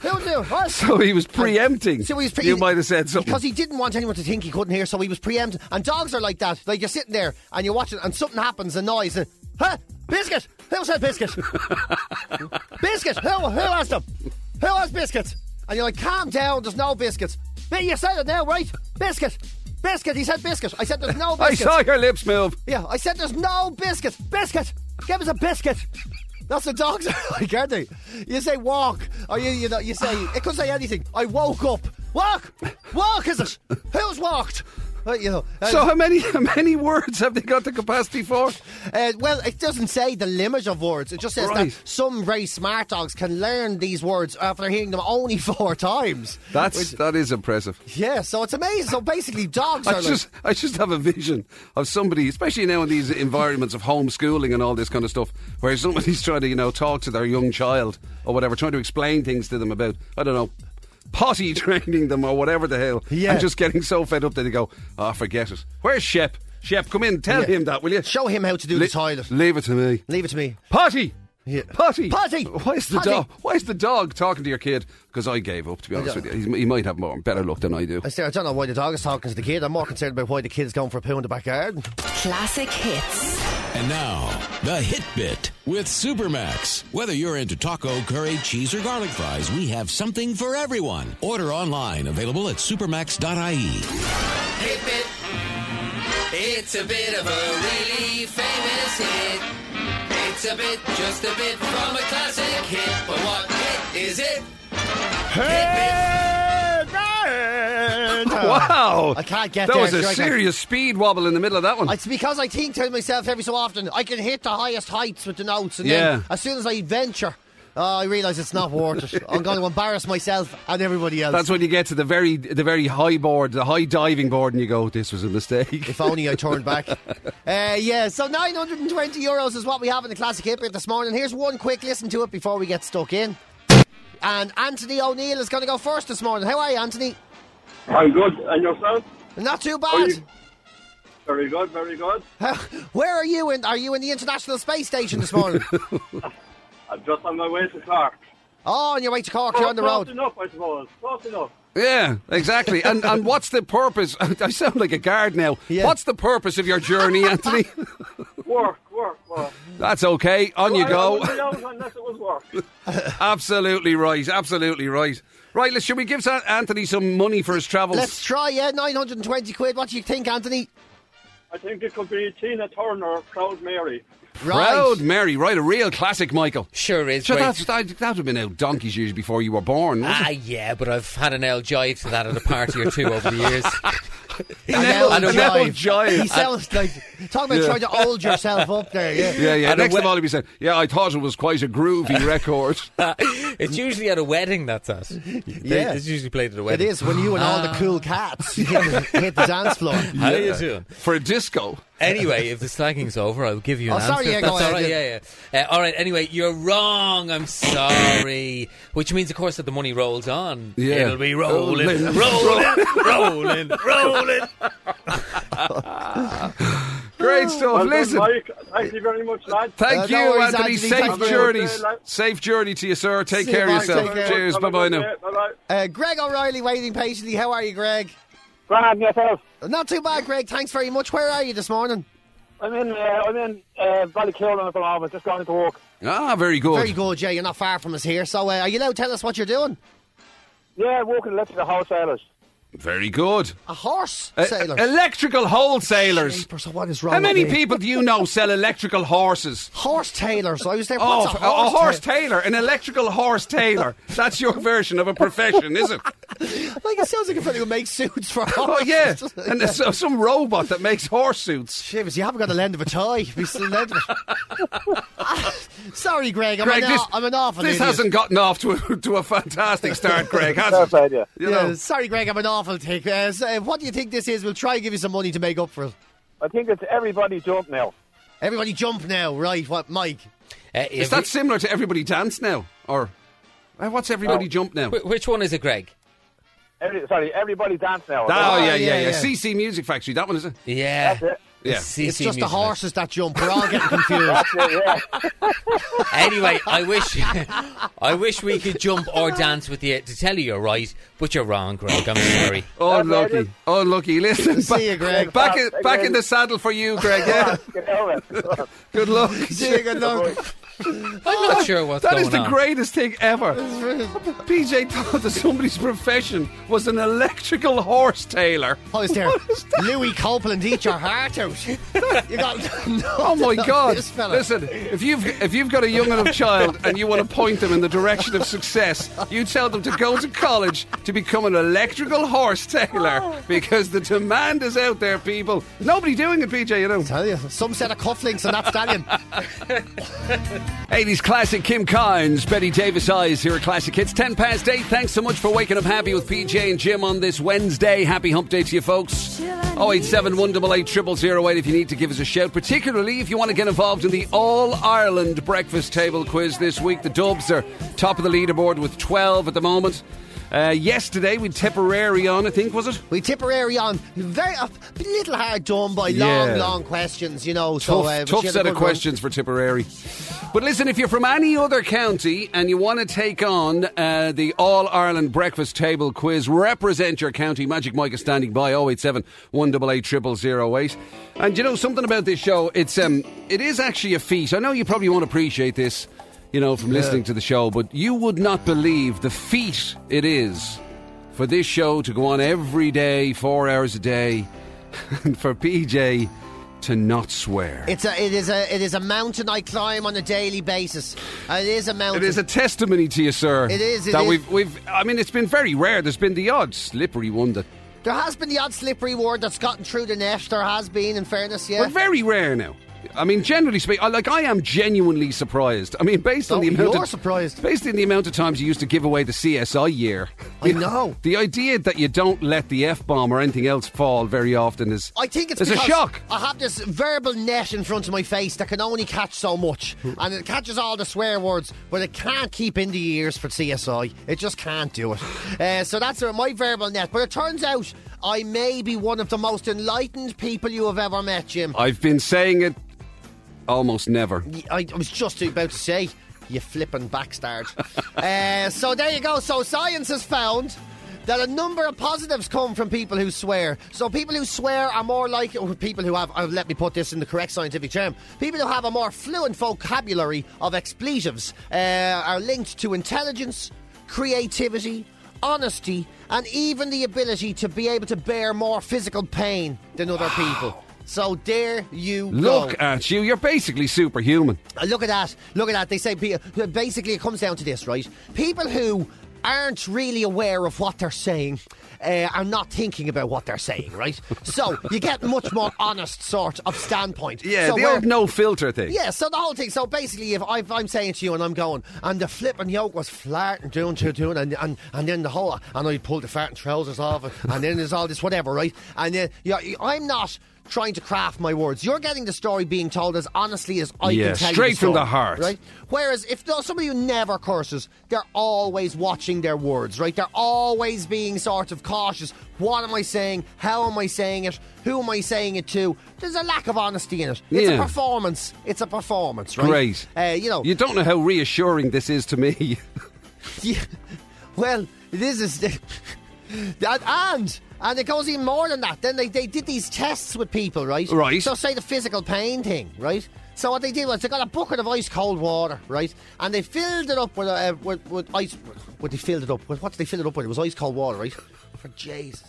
Who do? What? So he was preempting. So he was pre- you might have said something. because he didn't want anyone to think he couldn't hear, so he was preempting. And dogs are like that. Like you're sitting there and you're watching, and something happens, a noise, and huh, biscuit. Who said biscuit? biscuit. Who? Who has them? Who has biscuits? And you're like, calm down. There's no biscuits. But you said it now, right? Biscuit. Biscuit. He said biscuit. I said there's no biscuit. I saw your lips move. Yeah, I said there's no biscuit. Biscuit. Give us a biscuit. That's the dogs are like, aren't they? You say walk, or you you know you say it could say anything. I woke up. Walk, walk is it? Who's walked? Uh, you know. uh, So how many how many words have they got the capacity for? uh, well, it doesn't say the limit of words. It just says Right. that some very smart dogs can learn these words after hearing them only four times. That's Which- that is impressive. yeah. So it's amazing. So basically, dogs I are like. I just have a vision of somebody, especially now in these environments of homeschooling and all this kind of stuff, where somebody's trying to you know talk to their young child or whatever, trying to explain things to them about I don't know. Potty training them or whatever the hell, Yeah. and just getting so fed up that they go, ah, "Oh, forget it." Where's Shep? Shep, come in. Tell Yeah. him that, will you? Show him how to do Le- the toilet. Leave it to me. Leave it to me. Potty! Yeah. Potty! Potty! Why is the Potty! dog? Why is the dog talking to your kid? Because I gave up. To be honest with you, He's, he might have more better luck than I do. I say, I don't know why the dog is talking to the kid. I'm more concerned about why the kid's going for a poo in the backyard. Classic hits. And now, the Hit Bit with Supermax. Whether you're into taco, curry, cheese, or garlic fries, we have something for everyone. Order online, available at supermax.ie. Hit bit. It's a bit of a really famous hit. It's a bit, just a bit from a classic hit. But what hit is it? Wow! I can't get that there, was a serious speed wobble in the middle of that one. It's because I think to myself every so often, I can hit the highest heights with the notes, and Yeah. then as soon as I venture, oh, I realise it's not worth it. I'm going to embarrass myself and everybody else. That's when you get to the very, the very high board, the high diving board, and you go, "This was a mistake." if only I turned back. Uh, yeah, so 920 euros is what we have in the classic hit bit this morning. Here's one quick listen to it before we get stuck in. And Anthony O'Neill is going to go first this morning. How are you, Anthony? I'm good. And yourself? Not too bad. you- Very good, very good. Where are you in? Are you in the International Space Station this morning? I'm just on my way to Clark. oh, on your way to Cork, you're on the Close road. enough, I suppose. Close enough. Yeah, exactly. And and what's the purpose? I sound like a guard now. Yeah. What's the purpose of your journey, Anthony? Work, work, work. That's okay. On you I- I go. wouldn't be unless it was work. Absolutely right. Absolutely right. Right, let's, should we give Anthony some money for his travels? Let's try, yeah, 920 quid. What do you think, Anthony? I think it could be Tina Turner, Proud Mary. Proud Mary, right? A real classic, Michael. Sure is. So great. that, that would have been out donkey's years before you were born, Ah, it? yeah, but I've had an L jive to that at a party or two over the years. An L jive. jive. He sounds like talking about Yeah. trying to hold yourself up there. Yeah, Yeah, yeah. And a Next of all, he'd be saying, "Yeah, I thought it was quite a groovy record." it's usually at a wedding. That's us. Yeah. it's usually played at a wedding. is when you and all the cool cats hit the, hit the dance floor. How are you doing? for a disco. Anyway, if the slagging's over, I'll give you an answer. Oh, sorry, answer. yeah, go That's ahead, all right. yeah. Yeah, yeah. Uh, all right. Anyway, you're wrong. I'm sorry. Which means, of course, that the money rolls on. Yeah. It'll be rolling, Rolling. rolling, rolling, rolling. Great stuff. Well Listen, Mike. Thank you very much, lad. thank Uh, no you, worries, Anthony. Anthony. Safe Thank journeys. Okay. Safe journey to you, sir. Take See care of Mark. yourself. Care. Cheers. Bye bye now. Bye-bye. Uh, Greg O'Reilly waiting patiently. How are you, Greg? Grand yourself. Not too bad, Greg. Thanks very much. Where are you this morning? I'm in, uh, I'm in uh, Ballyclone at the moment, just going to work. Ah, very good. Very good, yeah. You're not far from us here. So, uh, are you allowed to tell us what you're doing? Yeah, working electrical wholesalers. Very good. A horse Uh, sailor. electrical wholesalers. Jeepers, so what is wrong How many with people do you know sell electrical horses? Horse tailors. I was there. Oh, What's a a, horse, a horse ta- tailor, an electrical horse tailor. That's your version of a profession, is it? Like it sounds like a fellow who makes suits for horses. Oh horses. yeah, and there's so- some robot that makes horse suits. Shivers, you haven't got the end of a tie. Be still end of it. Sorry, Greg. I'm, Greg, an, this, I'm an awful this idiot. hasn't gotten off to a, to a fantastic start, Greg, has it? play, yeah. You Yeah, sorry, Greg. I'm an awful tick. Uh, so, uh, what do you think this is? We'll try and give you some money to make up for it. I think it's everybody jump now. Everybody jump now, right? What, Mike? Uh, is that we- similar to Everybody Dance now, or uh, what's Everybody Oh. Jump now? wh- which one is it, Greg? Every, sorry, everybody dance now. Oh, yeah, yeah, yeah, yeah, yeah. CC Music Factory. That one is it? Yeah. That's it. Yeah. CC It's just the Music. horses that jump. We're all getting confused. That's yeah. Anyway, I wish, I wish we could jump or dance with you to tell you you're right, but you're wrong, Greg. I'm sorry. Oh lucky. Oh lucky. Listen, See you, Greg. Back, in, back in the saddle for you, Greg. Yeah. Get over. Good luck. See you, good luck. I'm not oh, sure what's That going is the on. greatest thing ever. PJ thought that somebody's profession was an electrical horse tailor. I was there. Louis Copeland, eat your heart out. You got. Oh my God! This fella. Listen, if you've if you've got a young enough child and you want to point them in the direction of success, you tell them to go to college to become an electrical horse tailor oh. because the demand is out there, people. Nobody doing it, PJ. You know. Tell you, some set of cufflinks on that stallion. 80s classic Kim Carnes, Bette Davis Eyes here at Classic Hits. 10 past 8. Thanks so much for waking up happy with PJ and Jim on this Wednesday. Happy hump day to you folks. 087 188 0008 if you need to give us a shout, particularly if you want to get involved in the All Ireland Breakfast Table Quiz this week. The Dubs are top of the leaderboard with 12 at the moment. Uh, yesterday we Tipperary on, I think, was it? We Tipperary on. Very a little hard done by Yeah. long, long questions, you know. So, Tough, uh, but tough she had a set good of run. questions for Tipperary. But listen, if you're from any other county and you want to take on uh, the All Ireland Breakfast Table Quiz, represent your county. Magic Mike is standing by 087 188 0008. And you know something about this show? It's um, it is actually a feat. I know you probably won't appreciate this, you know, from listening to the show, but you would not believe the feat it is for this show to go on every day, four hours a day, and for PJ to not swear. It's a, it is a, it is a mountain I climb on a daily basis. Uh, it is a mountain. It is a testimony to you, sir. It is, it that is. we've we've. I mean, it's been very rare. There's been the odd slippery one that, There has been the odd slippery word that's gotten through the net. There has been, in fairness, yeah. but very rare now. I mean, generally speaking, I- like I am genuinely surprised. I mean, based on Oh, the amount you're of surprised. based on the amount of times you used to give away the CSI year. I know. The idea that you don't let the f bomb or anything else fall very often is. I think it's is a shock. I have this verbal net in front of my face that can only catch so much, and it catches all the swear words, but it can't keep in the ears for CSI. It just can't do it. Uh, so that's uh, my verbal net. But it turns out I may be one of the most enlightened people you have ever met, Jim. I've been saying it almost never. I, I was just about to say, you flipping backstard. uh, so there you go. So science has found that a number of positives come from people who swear. So people who swear are more like or people who have. Uh, let me put this in the correct scientific term. People who have a more fluent vocabulary of expletives uh, are linked to intelligence, creativity. Honesty and even the ability to be able to bear more physical pain than other people. So there you go. Look at you. You're basically superhuman. Uh, Look at that. Look at that. They say basically it comes down to this, right? People who aren't really aware of what they're saying uh, are not thinking about what they're saying, right? so you get much more honest sort of standpoint. Yeah, so the old no filter thing. yeah, so the whole thing. So basically, if, I, I'm saying to you and I'm going, and the flipping yoke was flarting, doing, doing, doing, and, and, and then the whole, and I pulled the farting trousers off, and then there's all this whatever, right? And then yeah, I'm not trying to craft my words. You're getting the story being told as honestly as I Yeah, can tell you. straight from the heart. right? Whereas if somebody who never curses, they're always watching their words, right? They're always being sort of cautious. What am I saying? How am I saying it? Who am I saying it to? There's a lack of honesty in it. It's Yeah. a performance. It's a performance, right? Great. Uh, you know, You don't know how reassuring this is to me. yeah, well, this is and and it goes even more than that. Then they, they did these tests with people, right? Right. So say the physical pain thing, right? So what they did was they got a bucket of ice cold water, right? And they filled it up with uh, with, with ice. What they filled it up with? What did they fill it up with? It was ice cold water, right? For Jesus.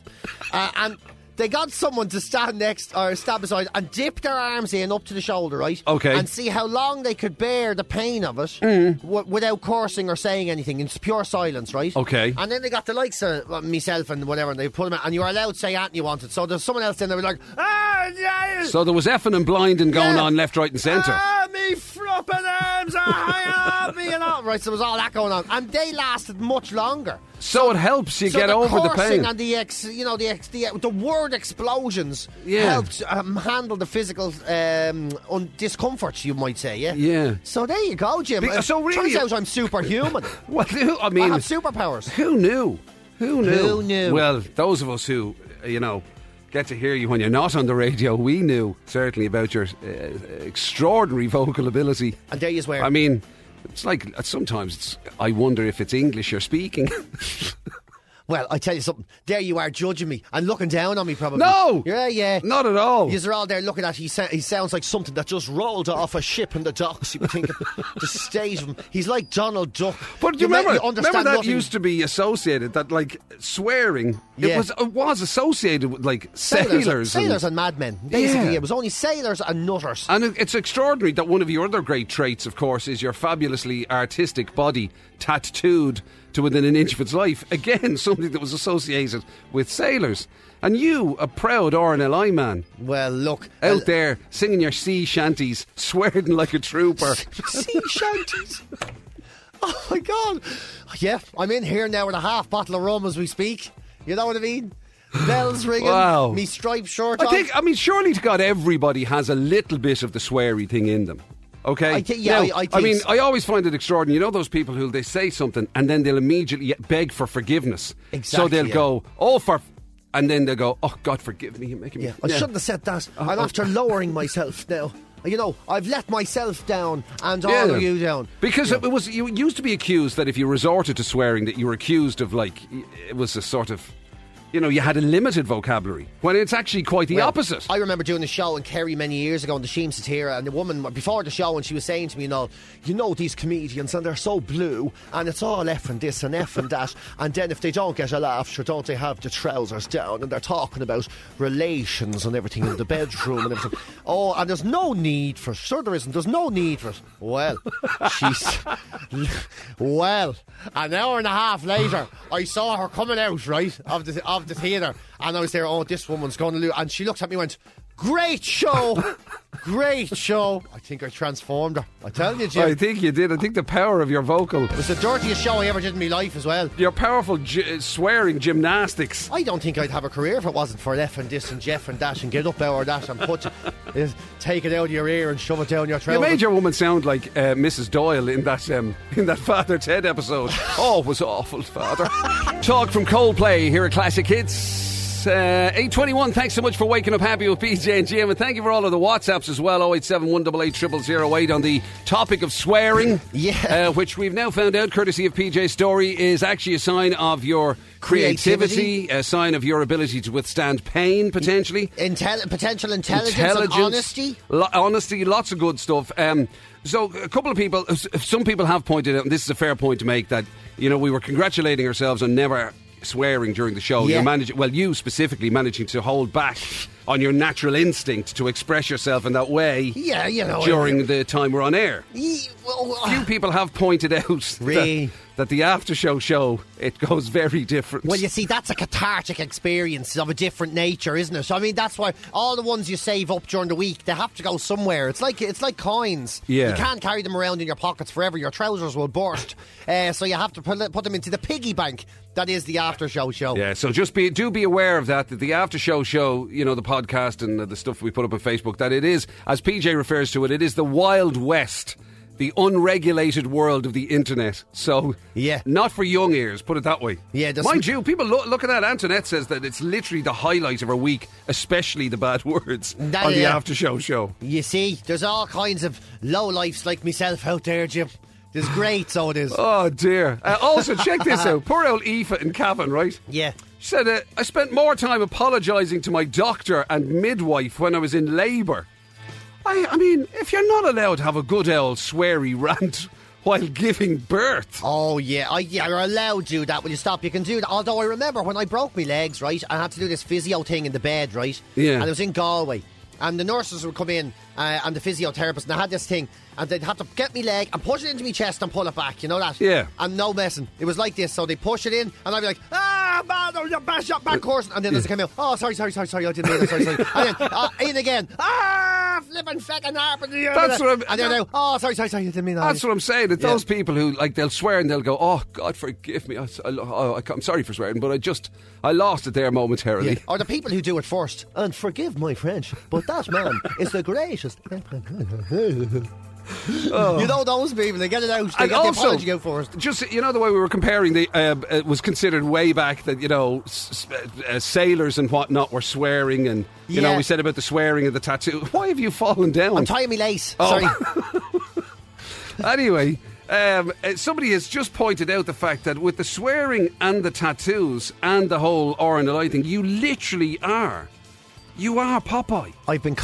Uh, and they got someone to stand next or stand beside and dip their arms in up to the shoulder, right? Okay. And see how long they could bear the pain of it w- without cursing or saying anything. It's pure silence, right? Okay. And then they got the likes of uh, myself and whatever, and they put them out, and you were allowed to say anything you wanted. So there's someone else in there like, ah, yeah, so there was effing and blinding going Yeah. on left, right, and centre. Ah, me flopping arms are hanging and all. Right, so there was all that going on, and they lasted much longer. so it helps you so get the over the pain. and the ex, you know, the ex, the, the word explosions Yeah. helped um, handle the physical um, un- discomforts, you might say. Yeah. Yeah. So there you go, Jim. Be- Uh, so really- turns out I'm superhuman. Well, who, I I mean, have superpowers. who knew? Who knew? Who knew? Well, those of us who, uh, you know, get to hear you when you're not on the radio, we knew certainly about your uh, extraordinary vocal ability. And there you swear. I mean, it's like uh, sometimes it's, I wonder if it's English you're speaking. Well, I tell you something. There you are judging me and looking down on me, probably. No! Yeah, yeah. not at all. Yous are all there looking at. He, sa- he sounds like something that just rolled off a ship in the docks. You would think the stage of him. He's like Donald Duck. But do you, ma- remember, understand remember that nothing. used to be associated that like swearing it Yeah. was it was associated with like sailors, sailors, sailors and, and madmen. Basically, Yeah. it was only sailors and nutters. and it- it's extraordinary that one of your other great traits, of course, is your fabulously artistic body tattooed to within an inch of its life. Again, something that was associated with sailors. And you, a proud RNLI man, Well, look. out there singing your sea shanties, swearing like a trooper. sea shanties. Oh my god! Yeah, I'm in here now with a half bottle of rum as we speak. You know what I mean? Bells ringing. Wow. Me striped shirt I on. think, I mean, surely to God, everybody has a little bit of the sweary thing in them. Okay? I thi- yeah, Now, I- I think mean, so. I always find it extraordinary. You know those people who they say something and then they'll immediately beg for forgiveness. Exactly. so they'll yeah. go, oh, for. And then they'll go, oh, God, forgive me. You're making Yeah, me. I shouldn't have said that. Uh, I'm uh, after lowering myself now. You know, I've let myself down and all Yeah. of you down. Because it was you used to be accused that if you resorted to swearing, that you were accused of like it was a sort of, you know, you had a limited vocabulary when it's actually quite the Well, opposite. I remember doing the show in Kerry many years ago in the Siamsa Tíre, and the woman before the show, and she was saying to me, you know, you know these comedians, and they're so blue, and it's all F and this and F and that, and then if they don't get a laugh, sure, don't they have the trousers down, and they're talking about relations and everything in the bedroom and everything. Oh, and there's no need for it. Sure, there isn't. There's no need for it. Well, she's. well, an hour and a half later, I saw her coming out, right, of the, of the theatre, and I was there, oh, this woman's going to lose. And she looked at me and went, Great show! Great show! I think I transformed her. I tell you, Jim. I think you did. I think the power of your vocal, it was the dirtiest show I ever did in my life as well. your powerful gi- swearing gymnastics. I don't think I'd have a career if it wasn't for F and this and Jeff and that and get up out of that and put is take it out of your ear and shove it down your throat. You made your woman sound like uh, Mrs. Doyle in that um, in that Father Ted episode. Oh, it was awful, Father. Talk from Coldplay here at Classic Hits. Uh, 821, thanks so much for waking up happy with PJ and Jim. And thank you for all of the WhatsApps as well. 087 188 on the topic of swearing. Yeah. Uh, which we've now found out, courtesy of PJ's story, is actually a sign of your creativity, Creativity. a sign of your ability to withstand pain, potentially. Intel- potential intelligence, and honesty. Lo- honesty, lots of good stuff. Um, so, a couple of people, some people have pointed out, and this is a fair point to make, that you know we were congratulating ourselves on never swearing during the show. Yeah. You're managing, well, you specifically managing to hold back on your natural instinct to express yourself in that way. Yeah, you know. During the time we're on air, Ye- well, few people have pointed out Really? that, that the after show show it goes very different. Well, you see, that's a cathartic experience of a different nature, isn't it? So I mean, that's why all the ones you save up during the week they have to go somewhere. It's like it's like coins. Yeah. you can't carry them around in your pockets forever. Your trousers will burst. uh, so you have to put, put them into the piggy bank. That is the after show show. Yeah, so just be do be aware of that. That the after show show, you know, the podcast and the stuff we put up on Facebook, that it is, as PJ refers to it, it is the wild west, the unregulated world of the internet. So Yeah. not for young ears. Put it that way. Yeah, mind you, people look, look at that. Antoinette says that it's literally the highlight of her week, especially the bad words That- on the yeah. after show show. You see, there's all kinds of low lifes like myself out there, Jim. There's great, so it is. Oh dear. Uh, also, check this out. Poor old Aoife in Cavan, right? Yeah. She said, uh, I spent more time apologising to my doctor and midwife when I was in labour. I, I mean, if you're not allowed to have a good old sweary rant while giving birth. Oh yeah, I, yeah, you're allowed to do that. Will you stop? You can do that. Although I remember when I broke my legs, right, I had to do this physio thing in the bed, right? Yeah. And it was in Galway, and the nurses would come in uh, and the physiotherapist, and I had this thing, and they'd have to get me leg and push it into my chest and pull it back. You know that? Yeah. And no messing. It was like this. So they push it in, and I'd be like, ah, man, oh, you bash up back course, and then as it came out, oh, sorry, sorry, sorry, sorry, I didn't mean it, sorry, sorry, and then uh, in again, ah, flipping feckin' harp, and That's what I'm- and then now, oh, sorry, sorry, sorry, I didn't mean that. That's what I'm saying. It's Yeah. those people who, like, they'll swear and they'll go, oh, God, forgive me. I, I, oh, I, am sorry for swearing, but I just, I lost it there momentarily. Yeah. Or the people who do it first. And forgive my French, but that man is the greatest. You know those people, they get it out, they And get also, the apology first. just you know the way we were comparing the uh, it was considered way back that you know s- s- uh, sailors and whatnot were swearing and you know we said about the swearing and the tattoo. Why have you fallen down? I'm tying me lace. Oh. Sorry. anyway, um, uh, somebody has just pointed out the fact that with the swearing and the tattoos and the whole R and L thing, you literally are, you are Popeye. I've been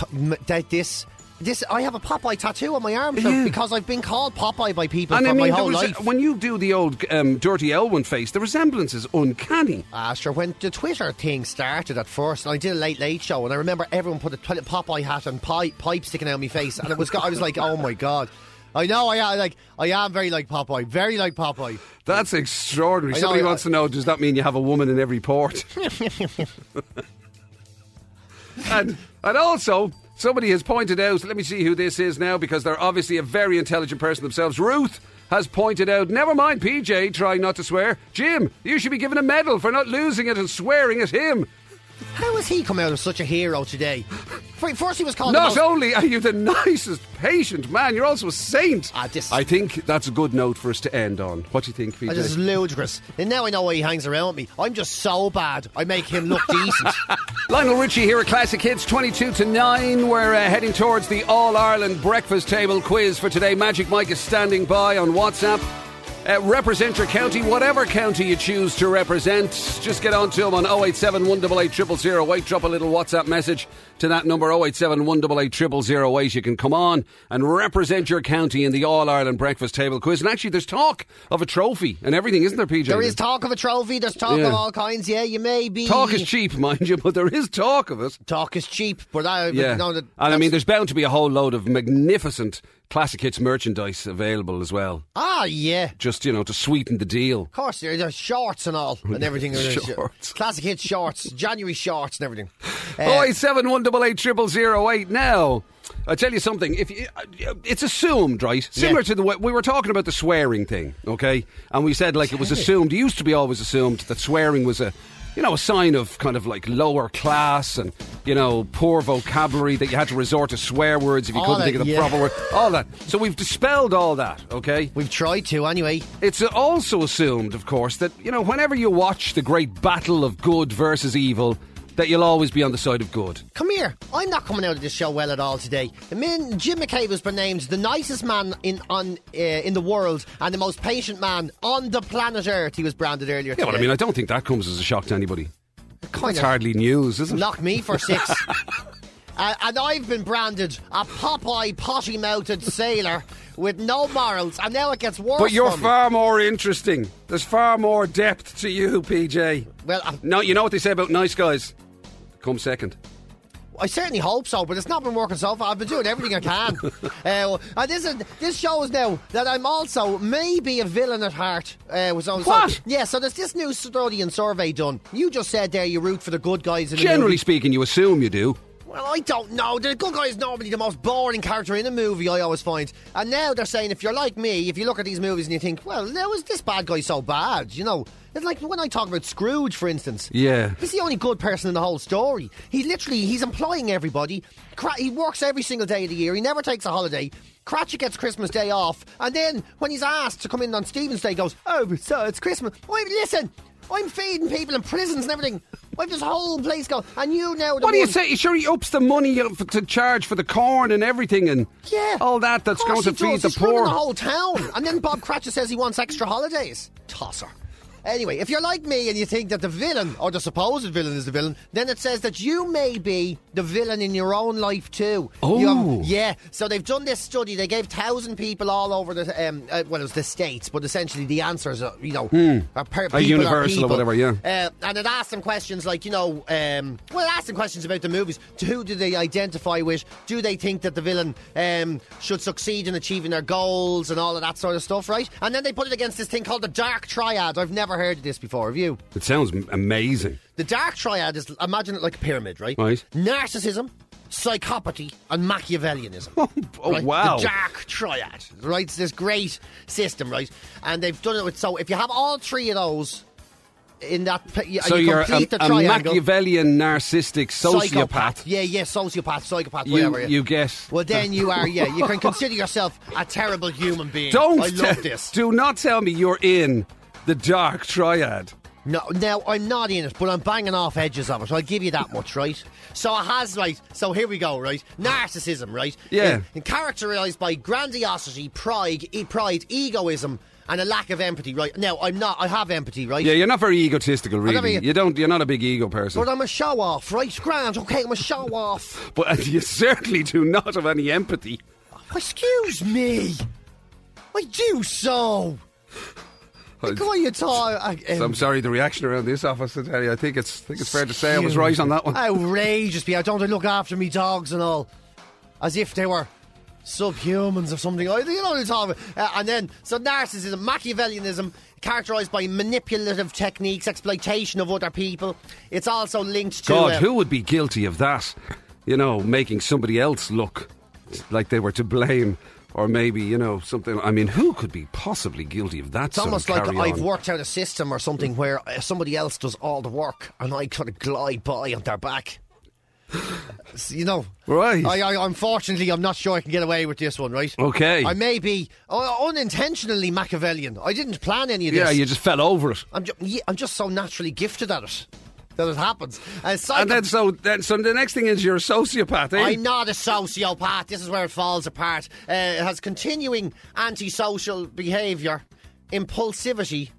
that this this I have a Popeye tattoo on my arm Yeah. because I've been called Popeye by people And for I mean, my whole life. when you do the old um, dirty Elwyn face, the resemblance is uncanny. Ah, sure. When the Twitter thing started at first, and I did a late late show, and I remember everyone put a Popeye hat and pipe, pipe sticking out of my face, and it was I was like, oh my god. I know. I am like. I am very like Popeye. Very like Popeye. That's extraordinary. Know, Somebody I- wants to know, does that mean you have a woman in every port? and, and also, somebody has pointed out, let me see who this is now, because they're obviously a very intelligent person themselves. Ruth has pointed out, never mind PJ trying not to swear. Jim, you should be given a medal for not losing it and swearing at him. How has he come out as such a hero today? First, he was called. Not most- only are you the nicest, patient man, you're also a saint. Ah, this- I think that's a good note for us to end on. What do you think, PJ? This is ludicrous. And now I know why he hangs around me. I'm just so bad. I make him look decent. Lionel Richie here at Classic Hits 22 to 9. We're uh, heading towards the All Ireland Breakfast Table quiz for today. Magic Mike is standing by on WhatsApp. Uh, represent your county, whatever county you choose to represent. Just get on to him on 087 188 0008. Drop a little WhatsApp message to that number 087 188 You can come on and represent your county in the All Ireland Breakfast Table quiz. And actually, there's talk of a trophy and everything, isn't there, PJ? there is talk of a trophy. There's talk Yeah. of all kinds. Yeah, you may be. Talk is cheap, mind you, but there is talk of it. Talk is cheap, but I. but Yeah, no, that, and I mean, there's bound to be a whole load of magnificent classic hits merchandise available as well. Ah, yeah. Just you know to sweeten the deal. Of course, there- there's shorts and all, and everything. Shorts. Classic Hits shorts, January shorts and everything. Oh, Uh, eight seven one double eight triple zero eight. Now, I tell you something. If you, it's assumed, right? Similar Yeah. to the way we were talking about the swearing thing, okay? And we said like it was assumed. It used to be always assumed that swearing was a, you know, a sign of kind of like lower class and you know poor vocabulary that you had to resort to swear words if you All couldn't that, think of the yeah. proper word. All that. So we've dispelled all that, okay? We've tried to anyway. It's also assumed, of course, that, you know, whenever you watch the great battle of good versus evil, that you'll always be on the side of good. Come here. I'm not coming out of this show well at all today. I mean, Jim McCabe has been named the nicest man in on uh, in the world and the most patient man on the planet Earth. He was branded earlier. Yeah, today. well, I mean, I don't think that comes as a shock to anybody. Kind That's of. hardly news, isn't it? Knock me for six. Uh, and I've been branded a Popeye potty mouthed sailor with no morals, and now it gets worse. But you're me. far more interesting. There's far more depth to you, PJ. Well, No, you know what they say about nice guys? Come second. I certainly hope so, but it's not been working so far. I've been doing everything I can. uh, and this is this shows now that I'm also maybe a villain at heart. Uh, was on, What? So, yeah, so there's this new study and survey done. You just said there you root for the good guys in Generally speaking, you assume you do. Well, I don't know. The good guy is normally the most boring character in a movie, I always find. And now they're saying if you're like me, if you look at these movies and you think, well, now is this bad guy so bad? You know, it's like when I talk about Scrooge, for instance. Yeah. He's the only good person in the whole story. He literally, he's employing everybody. He works every single day of the year. He never takes a holiday. Cratchit gets Christmas Day off. And then when he's asked to come in on Stephen's Day, he goes, oh, so it's Christmas. Wait, listen, I'm feeding people in prisons and everything. I've this whole place going. And you now... the What do you say? Sure, he ups the money to charge for the corn and everything and Yeah. all that that's going to feed does. the He's poor. In the whole town. And then Bob Cratchit says he wants extra holidays. Tosser. Anyway, if you're like me and you think that the villain, or the supposed villain is the villain, then it says that you may be the villain in your own life too. Oh. yeah. So they've done this study. They gave thousand people all over the, um, uh, well, it was the states, but essentially the answers, are, you know, are per, people are Hmm. universal or people. whatever, yeah. Uh, and it asked them questions like, you know, um, well, it asked them questions about the movies. To who do they identify with? Do they think that the villain um, should succeed in achieving their goals and all of that sort of stuff, right? And then they put it against this thing called the Dark Triad. I've never heard of this before. Have you? It sounds amazing. The Dark Triad is, imagine it like a pyramid, right? Right. Narcissism, psychopathy, and Machiavellianism. Oh, right? Oh, wow. The Dark Triad, right? It's this great system, right? And they've done it with, so if you have all three of those, in that, p- So you you're a, a. Machiavellian, narcissistic sociopath. Yeah, yeah, sociopath, psychopath, You, whatever. you get. well, then you are, yeah, you can consider yourself a terrible human being. Don't I love this. Do not tell me you're in the dark triad. No, now I'm not in it, but I'm banging off edges of it. I'll give you that much, right? So it has, right? So here we go, right? Narcissism, right? Yeah. In- in characterized by grandiosity, pride, e- pride, egoism, and a lack of empathy, right? Now I'm not. I have empathy, right? Yeah, you're not very egotistical, really. You don't. You're not a big ego person. But I'm a show off, right? Grant, okay, I'm a show off. But you certainly do not have any empathy. Oh, excuse me. I do so. The guy you talk. So I'm sorry, the reaction around this office. You, I think it's. I think it's fair to say I was right on that one. Outrageous, people. Don't they look after me dogs and all? As if they were subhumans or something. I- You know what I'm talking about. Uh, and then, so narcissism, Machiavellianism, characterised by manipulative techniques, exploitation of other people. It's also linked to. God, uh, who would be guilty of that? You know, making somebody else look like they were to blame. Or maybe, you know, something. I mean, who could be possibly guilty of that It's almost like I've on? worked out a system or something where uh, somebody else does all the work and I kind of glide by on their back. You know, Right. I, I, unfortunately, I'm not sure I can get away with this one, right? Okay. I may be uh, unintentionally Machiavellian. I didn't plan any of this. Yeah, you just fell over it. I'm, ju- yeah, I'm just so naturally gifted at it that it happens. Uh, psycho- And then so then so the next thing is you're a sociopath, eh? I'm not a sociopath. This is where it falls apart. Uh, it has continuing antisocial behaviour, impulsivity.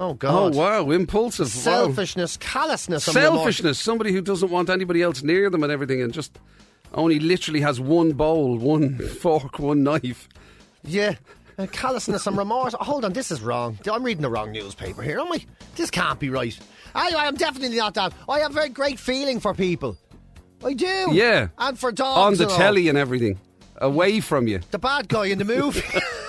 Oh God! oh wow, impulsive. Wow. Selfishness, callousness. Selfishness, somebody who doesn't want anybody else near them and everything and just only literally has one bowl, one fork, one knife. Yeah. Uh, callousness and remorse. Oh, hold on, this is wrong. I'm reading the wrong newspaper here, am I? This can't be right. Anyway, I'm definitely not that. I have a very great feeling for people. I do. Yeah. And for dogs. On the and telly and everything. Away from you. The bad guy in the movie.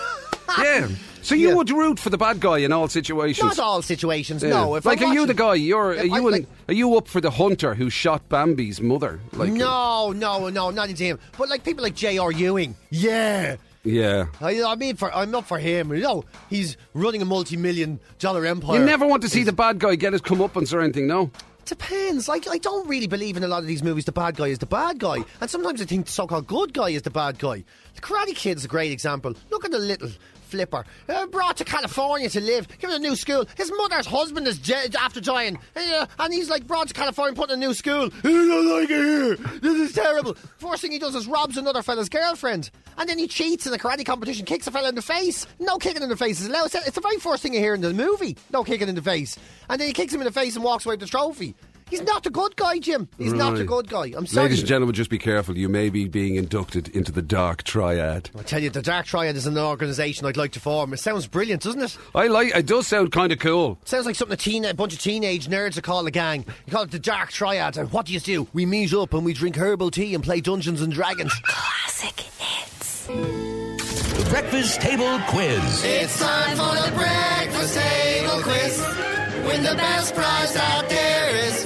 yeah. So you Yeah. would root for the bad guy in all situations. not all situations, Yeah. no. If like, I'm are you the guy? You're are you in- like- are you up for the hunter who shot Bambi's mother? Like, no, no, no, not into him. But like people like J.R. Ewing. Yeah. Yeah. I, I mean, for I'm not for him. You know, he's running a multi-million dollar empire. You never want to see the bad guy get his comeuppance or anything, no? Depends. Like, I don't really believe in a lot of these movies. The bad guy is the bad guy, and sometimes I think the so-called good guy is the bad guy. The Karate Kid is a great example. Look at the little flipper, uh, brought to California to live, given a new school. His mother's husband is j- after dying, uh, and he's like brought to California, put in a new school. I don't like it here. This is terrible. First thing he does is robs another fella's girlfriend, and then he cheats in a karate competition, kicks a fella in the face. No kicking in the face is allowed. It's the very first thing you hear in the movie. No kicking in the face, and then he kicks him in the face and walks away with the trophy. He's not a good guy, Jim. He's not a good guy. I'm sorry. Ladies and gentlemen, just be careful. You may be being inducted into the dark triad. I tell you, the Dark Triad is an organisation I'd like to form. It sounds brilliant, doesn't it? I like. It does sound kind of cool. Sounds like something a, teen, a bunch of teenage nerds would call a gang. You call it the Dark Triad. And what do you do? We meet up and we drink herbal tea and play Dungeons and Dragons. Classic hits. The Breakfast Table Quiz. It's time for the breakfast table quiz. Win the best prize out there is.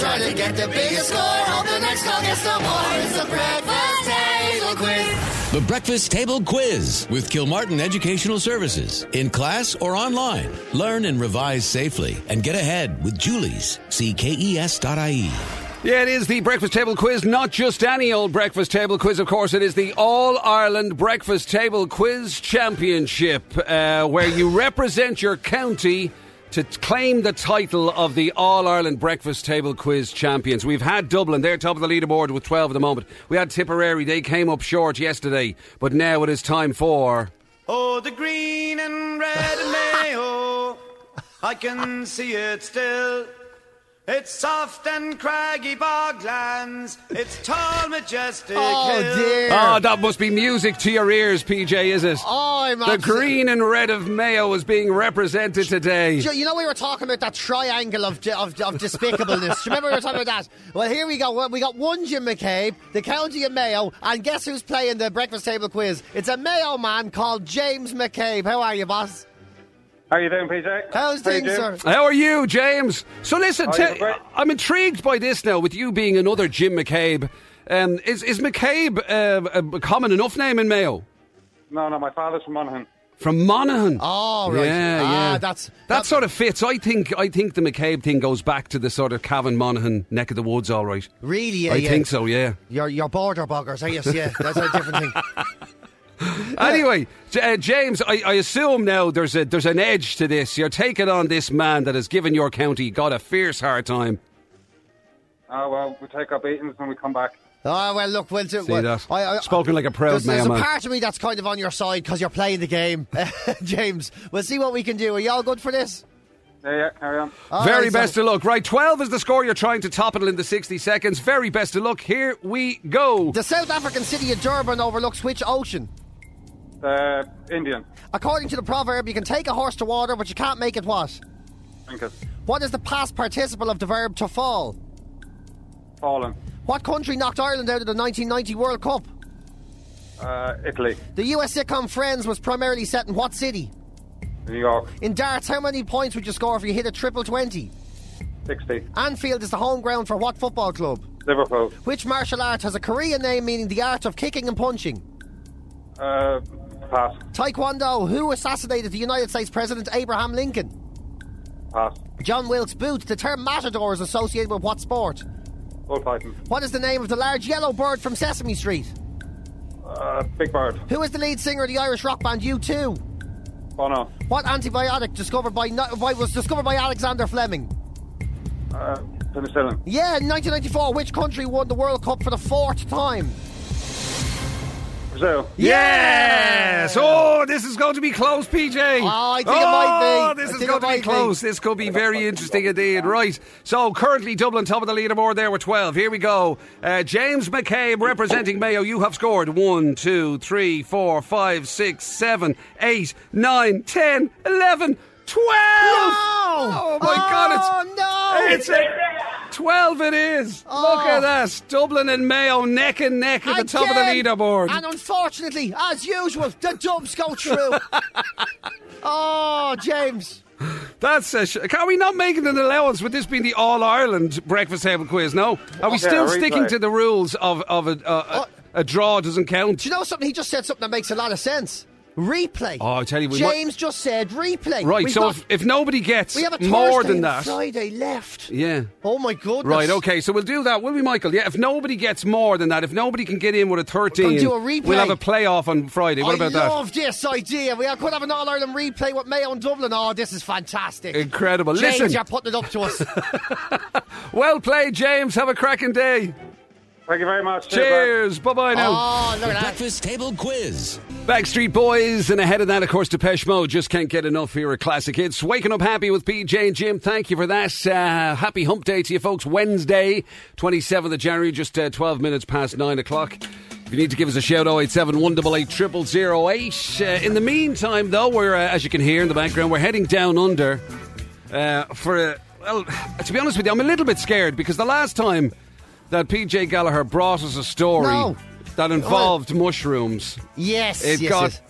Try to get the biggest score. Hope the next call gets the more. It's the breakfast table quiz. The Breakfast Table Quiz with Kilmartin Educational Services. In class or online. Learn and revise safely and get ahead with Julie's. See E KES.ie. Yeah, it is the breakfast table quiz, not just any old breakfast table quiz. Of course, it is the All Ireland Breakfast Table Quiz Championship, uh, where you represent your county to claim the title of the All Ireland Breakfast Table Quiz Champions. We've had Dublin; they're top of the leaderboard with twelve at the moment. We had Tipperary; they came up short yesterday, but now it is time for. Oh, the green and red mayo. I can see it still. It's soft and craggy boglands. It's tall, majestic Oh, hill. dear. Ah, that must be music to your ears, PJ, is it? Oh, I'm the abso- green and red of Mayo is being represented today. Jo- You know, we were talking about that triangle of, of, of despicableness. Do you remember we were talking about that? Well, here we go. Well, We got one Jim McCabe, the county of Mayo, and guess who's playing the breakfast table quiz? It's a Mayo man called James McCabe. How are you, boss? How you doing, PJ? How's How you things, doing? sir? How are you, James? So listen, Oh, te- yeah, great. I'm intrigued by this now. With you being another Jim McCabe, um, is is McCabe uh, a common enough name in Mayo? No, no, my father's from Monaghan. From Monaghan. Oh, right. Yeah, Ah, yeah. that's- that that- sort of fits. I think. I think the McCabe thing goes back to the sort of Cavan Monaghan neck of the woods. All right. Really? Yeah, I yeah. think so. Yeah. You're, you're border buggers, I guess, yeah. That's a different thing. Anyway, uh, James, I, I assume now there's a there's an edge to this. You're taking on this man that has given your county got a fierce hard time. Oh, well, we take our beatings when we come back. Oh, well, look, we'll do See well, that? I, I, Spoken like a proud there's, there's a part of me that's kind of on your side because you're playing the game, James. We'll see what we can do. Are you all good for this? Yeah, yeah, carry on. All Very right, so- best of luck. Right, 12 is the score. You're trying to top it in the 60 seconds. Very best of luck. Here we go. The South African city of Durban overlooks which ocean? The Indian. According to the proverb, you can take a horse to water, but you can't make it what? Drink. What is the past participle of the verb to fall? Fallen. What country knocked Ireland out of the 1990 World Cup? Uh, Italy. The US sitcom Friends was primarily set in what city? New York. In darts, how many points would you score if you hit a triple 20? 60. Anfield is the home ground for what football club? Liverpool. Which martial art has a Korean name meaning the art of kicking and punching? Uh, pass. Taekwondo. Who assassinated the United States President Abraham Lincoln? Pass. John Wilkes Booth. The term matador is associated with what sport? Bullfighting. What is the name of the large yellow bird from Sesame Street? Uh, Big Bird. Who is the lead singer of the Irish rock band U2? Bono. What antibiotic discovered by was discovered by Alexander Fleming? Uh, penicillin. Yeah, in 1994, which country won the World Cup for the fourth time? Brazil. Yes! Oh, this is going to be close, PJ. Oh, I think it oh, might be. this I is going to be might be. close. This could be very interesting indeed. Right. So, currently Dublin top of the leaderboard there with 12. Here we go. Uh, James McCabe representing Mayo. You have scored 1, 2, 3, 4, 5, 6, 7, 8, 9, 10, 11, 12! Oh, my God. It's, no! it's a 12 it is. Look at oh. that. Dublin and Mayo neck and neck at the top of the leaderboard. And unfortunately, as usual, the dubs go through. oh, James. That's a sh- can we not make it an allowance with this being the All Ireland breakfast table quiz? No, are we still replay. sticking to the rules of of a, a, a, oh. a draw doesn't count? Do you know something? He just said something that makes a lot of sense. Replay. Oh, I tell you, we might- James just said replay. Right, We've so got- if, if nobody gets we have a more Thursday than and that, Friday left. yeah. Oh my goodness. Right, okay, so we'll do that, will we, Michael? Yeah, if nobody gets more than that, if nobody can get in with a 13, We'll do a replay. we'll have a playoff on Friday. What I about that? love this idea. We are could have an All Ireland replay with Mayo and Dublin. Oh, this is fantastic. Incredible. James, Listen, you're putting it up to us. well played, James. Have a cracking day. Thank you very much. Cheers. Bye bye now. oh, look at that. Breakfast Table Quiz. Backstreet Boys, and ahead of that, of course, Depeche Mode. Just can't get enough here at Classic Hits. Waking up happy with PJ and Jim. Thank you for that. Uh, happy hump day to you folks. Wednesday, 27th of January, just uh, 12 minutes past 9 o'clock. If you need to give us a shout, 087 188 0008. Uh, in the meantime, though, we're, uh, as you can hear in the background, we're heading down under uh, for a. Well, to be honest with you, I'm a little bit scared because the last time that PJ Gallagher brought us a story No. That involved mushrooms, Yes, it yes, got. yes.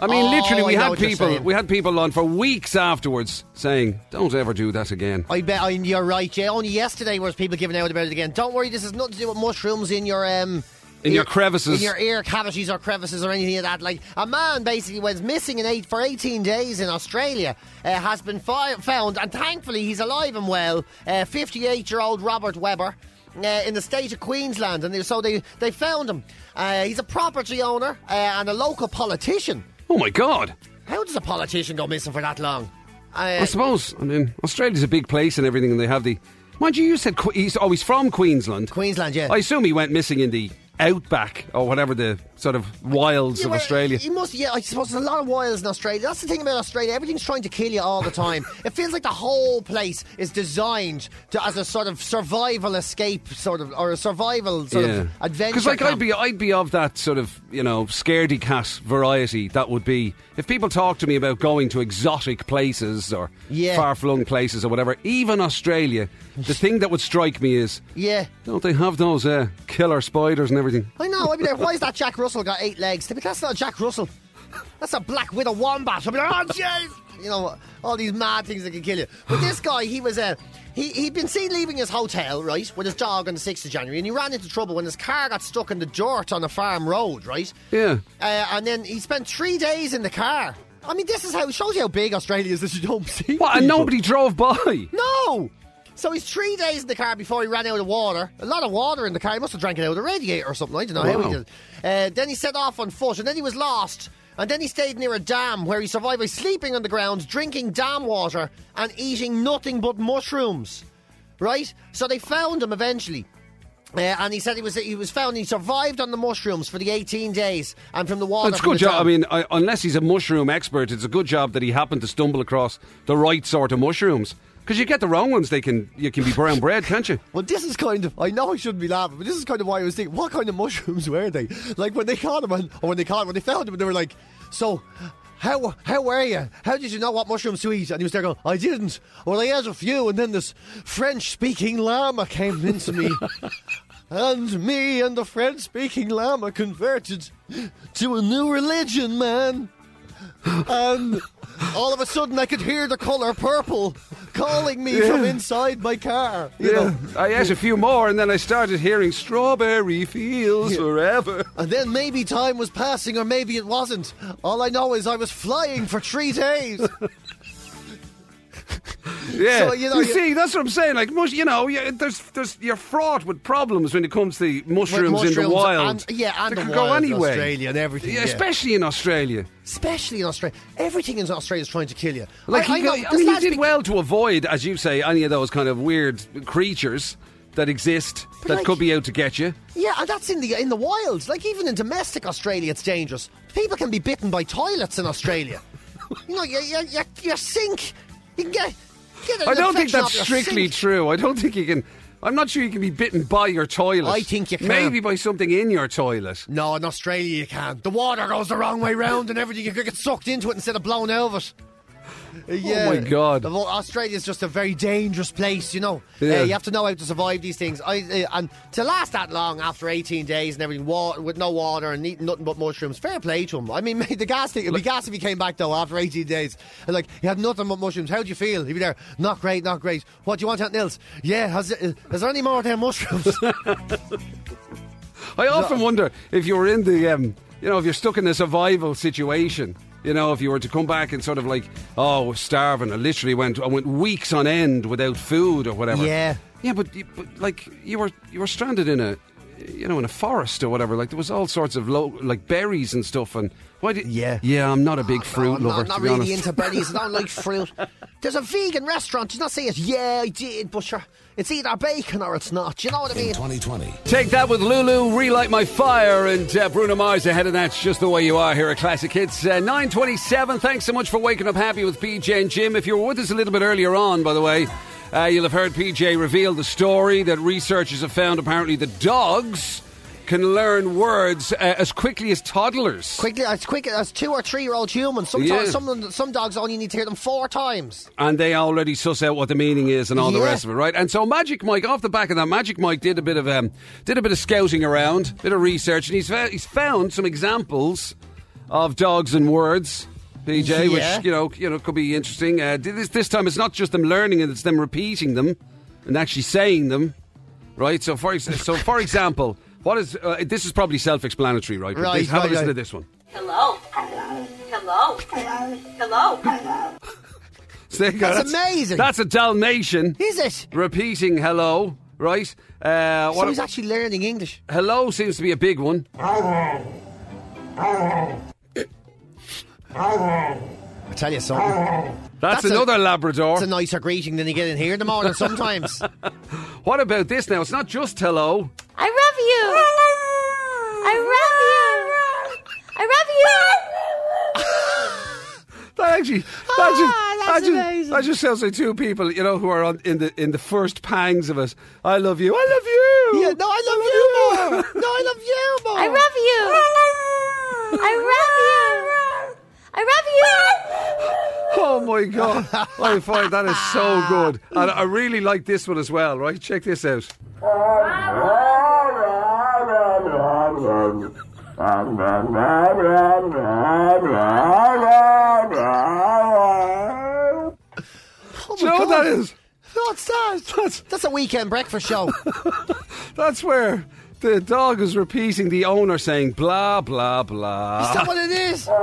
I mean, Oh, literally, we I had people. We had people on for weeks afterwards saying, "Don't ever do that again." I bet I, you're right, Jay. Only yesterday was people giving out about it again. Don't worry, this has nothing to do with mushrooms in your um In your crevices. in your ear cavities or crevices or anything like that. Like a man basically went missing in eight for 18 days in Australia uh, has been fi- found, and thankfully he's alive and well. 58 year old Robert Weber. Uh, in the state of Queensland, and they, so they they found him. Uh, he's a property owner uh, and a local politician. Oh my God! How does a politician go missing for that long? Uh, I suppose. I mean, Australia's a big place and everything, and they have the. Mind you, you said he's oh he's from Queensland. Queensland, yeah. I assume he went missing in the outback or whatever the sort of wilds Yeah, of well, Australia. You must, yeah. I suppose there's a lot of wilds in Australia. That's the thing about Australia. Everything's trying to kill you all the time. it feels like the whole place is designed to, as a sort of survival escape, sort of, or a survival sort of adventure. Because like camp. I'd be, I'd be of that sort of you know scaredy cat variety. That would be if people talk to me about going to exotic places or Yeah. far flung places or whatever. Even Australia, the thing that would strike me is Yeah. don't they have those uh, killer spiders and everything? I know. I'd be like, why is that Jack Russell got eight legs? They'd be, that's not Jack Russell. That's a black widow wombat. I'd be like, oh, jeez. You know, all these mad things that can kill you. But this guy, he was a. he, he'd been seen leaving his hotel, right, with his dog on the 6th of January, and he ran into trouble when his car got stuck in the dirt on a farm road, right? Yeah. Uh, and then he spent three days in the car. I mean, this is how it shows you how big Australia is that you don't see. What? And nobody drove by. No! So he's three days in the car before he ran out of water. A lot of water in the car. He must have drank it out of the radiator or something. I don't know how he did. Uh, then he set off on foot, and then he was lost. And then he stayed near a dam where he survived by sleeping on the ground, drinking dam water, and eating nothing but mushrooms. Right? So they found him eventually. Uh, and he said he was he was found. He survived on the mushrooms for the 18 days, and from the water. It's a good job. I mean, I, unless he's a mushroom expert, it's a good job that he happened to stumble across the right sort of mushrooms. Because you get the wrong ones, they can you can be brown bread, can't you? Well, this is kind of. I know I shouldn't be laughing, but this is kind of why I was thinking. What kind of mushrooms were they? Like when they caught him, and, or when they caught him, when they found him, and they were like, "So, how how were you? How did you know what mushrooms to eat?" And he was there going, "I didn't. Well, I had a few, and then this French-speaking llama came into me." And me and the French speaking llama converted to a new religion, man. And all of a sudden I could hear the colour purple calling me from inside my car. You Yeah, know. I ate a few more, and then I started hearing "Strawberry Fields Forever." And then maybe time was passing or maybe it wasn't. All I know is I was flying for three days. Yeah, So, you know, you- see, that's what I'm saying. Like, mush, you know, you, there's, there's, you're fraught with problems when it comes to mushrooms, in the wild. and- yeah, and they the could go anywhere. Australia and everything, Yeah, yeah. especially in Australia. Especially in Australia. Everything in Australia is trying to kill you. Like, I, I he, know, I mean, he did well to avoid, as you say, any of those kind of weird creatures that exist that like- could be out to get you. Yeah, and that's in the in the wild. Like even in domestic Australia, it's dangerous. People can be bitten by toilets in Australia. you know, you, you, you, you sink. You can get. get I don't think that's strictly true. I don't think you can. I'm not sure you can be bitten by your toilet. I think you can. Maybe by something in your toilet. No, in Australia you can. The water goes the wrong way round and everything. You could get sucked into it instead of blown out of it. Uh, Yeah. Oh my God. The- Australia's just a very dangerous place, you know. Yeah. Uh, you have to know how to survive these things. I, uh, and to last that long after 18 days and everything, wa- with no water and eating nothing but mushrooms, fair play to him. I mean, the gas thing, it'd be gas if he came back though after 18 days. And like, he had nothing but mushrooms. How do you feel? He'd be there, not great, not great. What do you want, Aunt Nils? Yeah, has, is there any more of them mushrooms? I often wonder if you were in the, um, you know, if you're stuck in a survival situation. You know, if you were to come back and sort of like, oh, starving. I literally went, I went weeks on end without food or whatever. Yeah. yeah, but, but like you were, you were stranded in a, you know, in a forest or whatever. Like there was all sorts of low, like berries and stuff. And why did? Yeah. yeah. I'm not a big oh, fruit No, lover. I'm not to be really honest. into berries. I don't like fruit. There's a vegan restaurant. Does not say it. Yeah, I did, but sure, it's either bacon or it's not. You know what I In mean? 2020. Take that with Lulu, Relight My Fire, and uh, Bruno Mars ahead of that's just the way you are here at Classic Hits. Uh, 927, thanks so much for waking up happy with PJ and Jim. If you were with us a little bit earlier on, by the way, uh, you'll have heard PJ reveal the story that researchers have found apparently the dogs can learn words uh, as quickly as toddlers. Quickly, as quick as two or three year old humans. Sometimes, Yeah. some some dogs only need to hear them four times. and they already suss out what the meaning is and all the rest of it, right? And so Magic Mike, off the back of that, Magic Mike did a bit of um, did a bit of scouting around, bit of research, and he's he's found some examples of dogs and words. PJ, Yeah. which you know, you know, could be interesting. Uh, this this time, it's not just them learning it; it's them repeating them and actually saying them, right? So, for so for example, what is uh, this is probably self-explanatory, right? But Right, this- have right, a listen right. to this one. Hello. Hello. Hello. So there you go. That's amazing. That's a Dalmatian Is it? repeating hello, right? Uh, So what he's actually learning English. hello seems to be a big one. I tell you something. That's, That's a- another Labrador. It's a nicer greeting than you get in here in the morning sometimes. what about this now? It's not just hello. I love you. I love you. I love you. That actually, that, Ah, just, that's that, just, amazing. that just sounds like two people, you know, who are on, in the in the first pangs of it. I love you. I love you. yeah, no, I love you more. No, I love you more. I love you. I love you. I love you. Oh my god! I find that is so good, and I really like this one as well. Right? Check this out. Oh Do you know what that is? What's that? That's That's a weekend breakfast show. that's where the dog is repeating the owner saying blah blah blah. Is that what it is?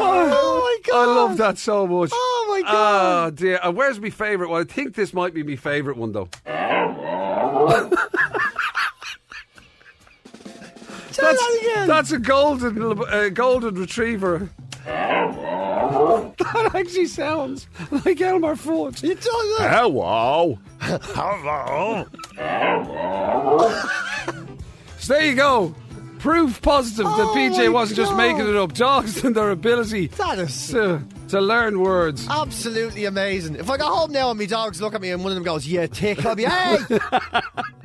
Oh my god! I love that so much. Oh my Oh god! dear. Uh, where's my favourite one? I think this might be my favourite one though. Try that again. That's a golden uh, golden retriever. That actually sounds like Elmer Fudd. it does. it. Hello. Hello. So there you go. Proof positive that Oh my PJ wasn't just making it up. Dogs and their ability That is to, to learn words. absolutely amazing. If I go home now and my dogs look at me and one of them goes, "Yeah, tick," I'll be, "Hey,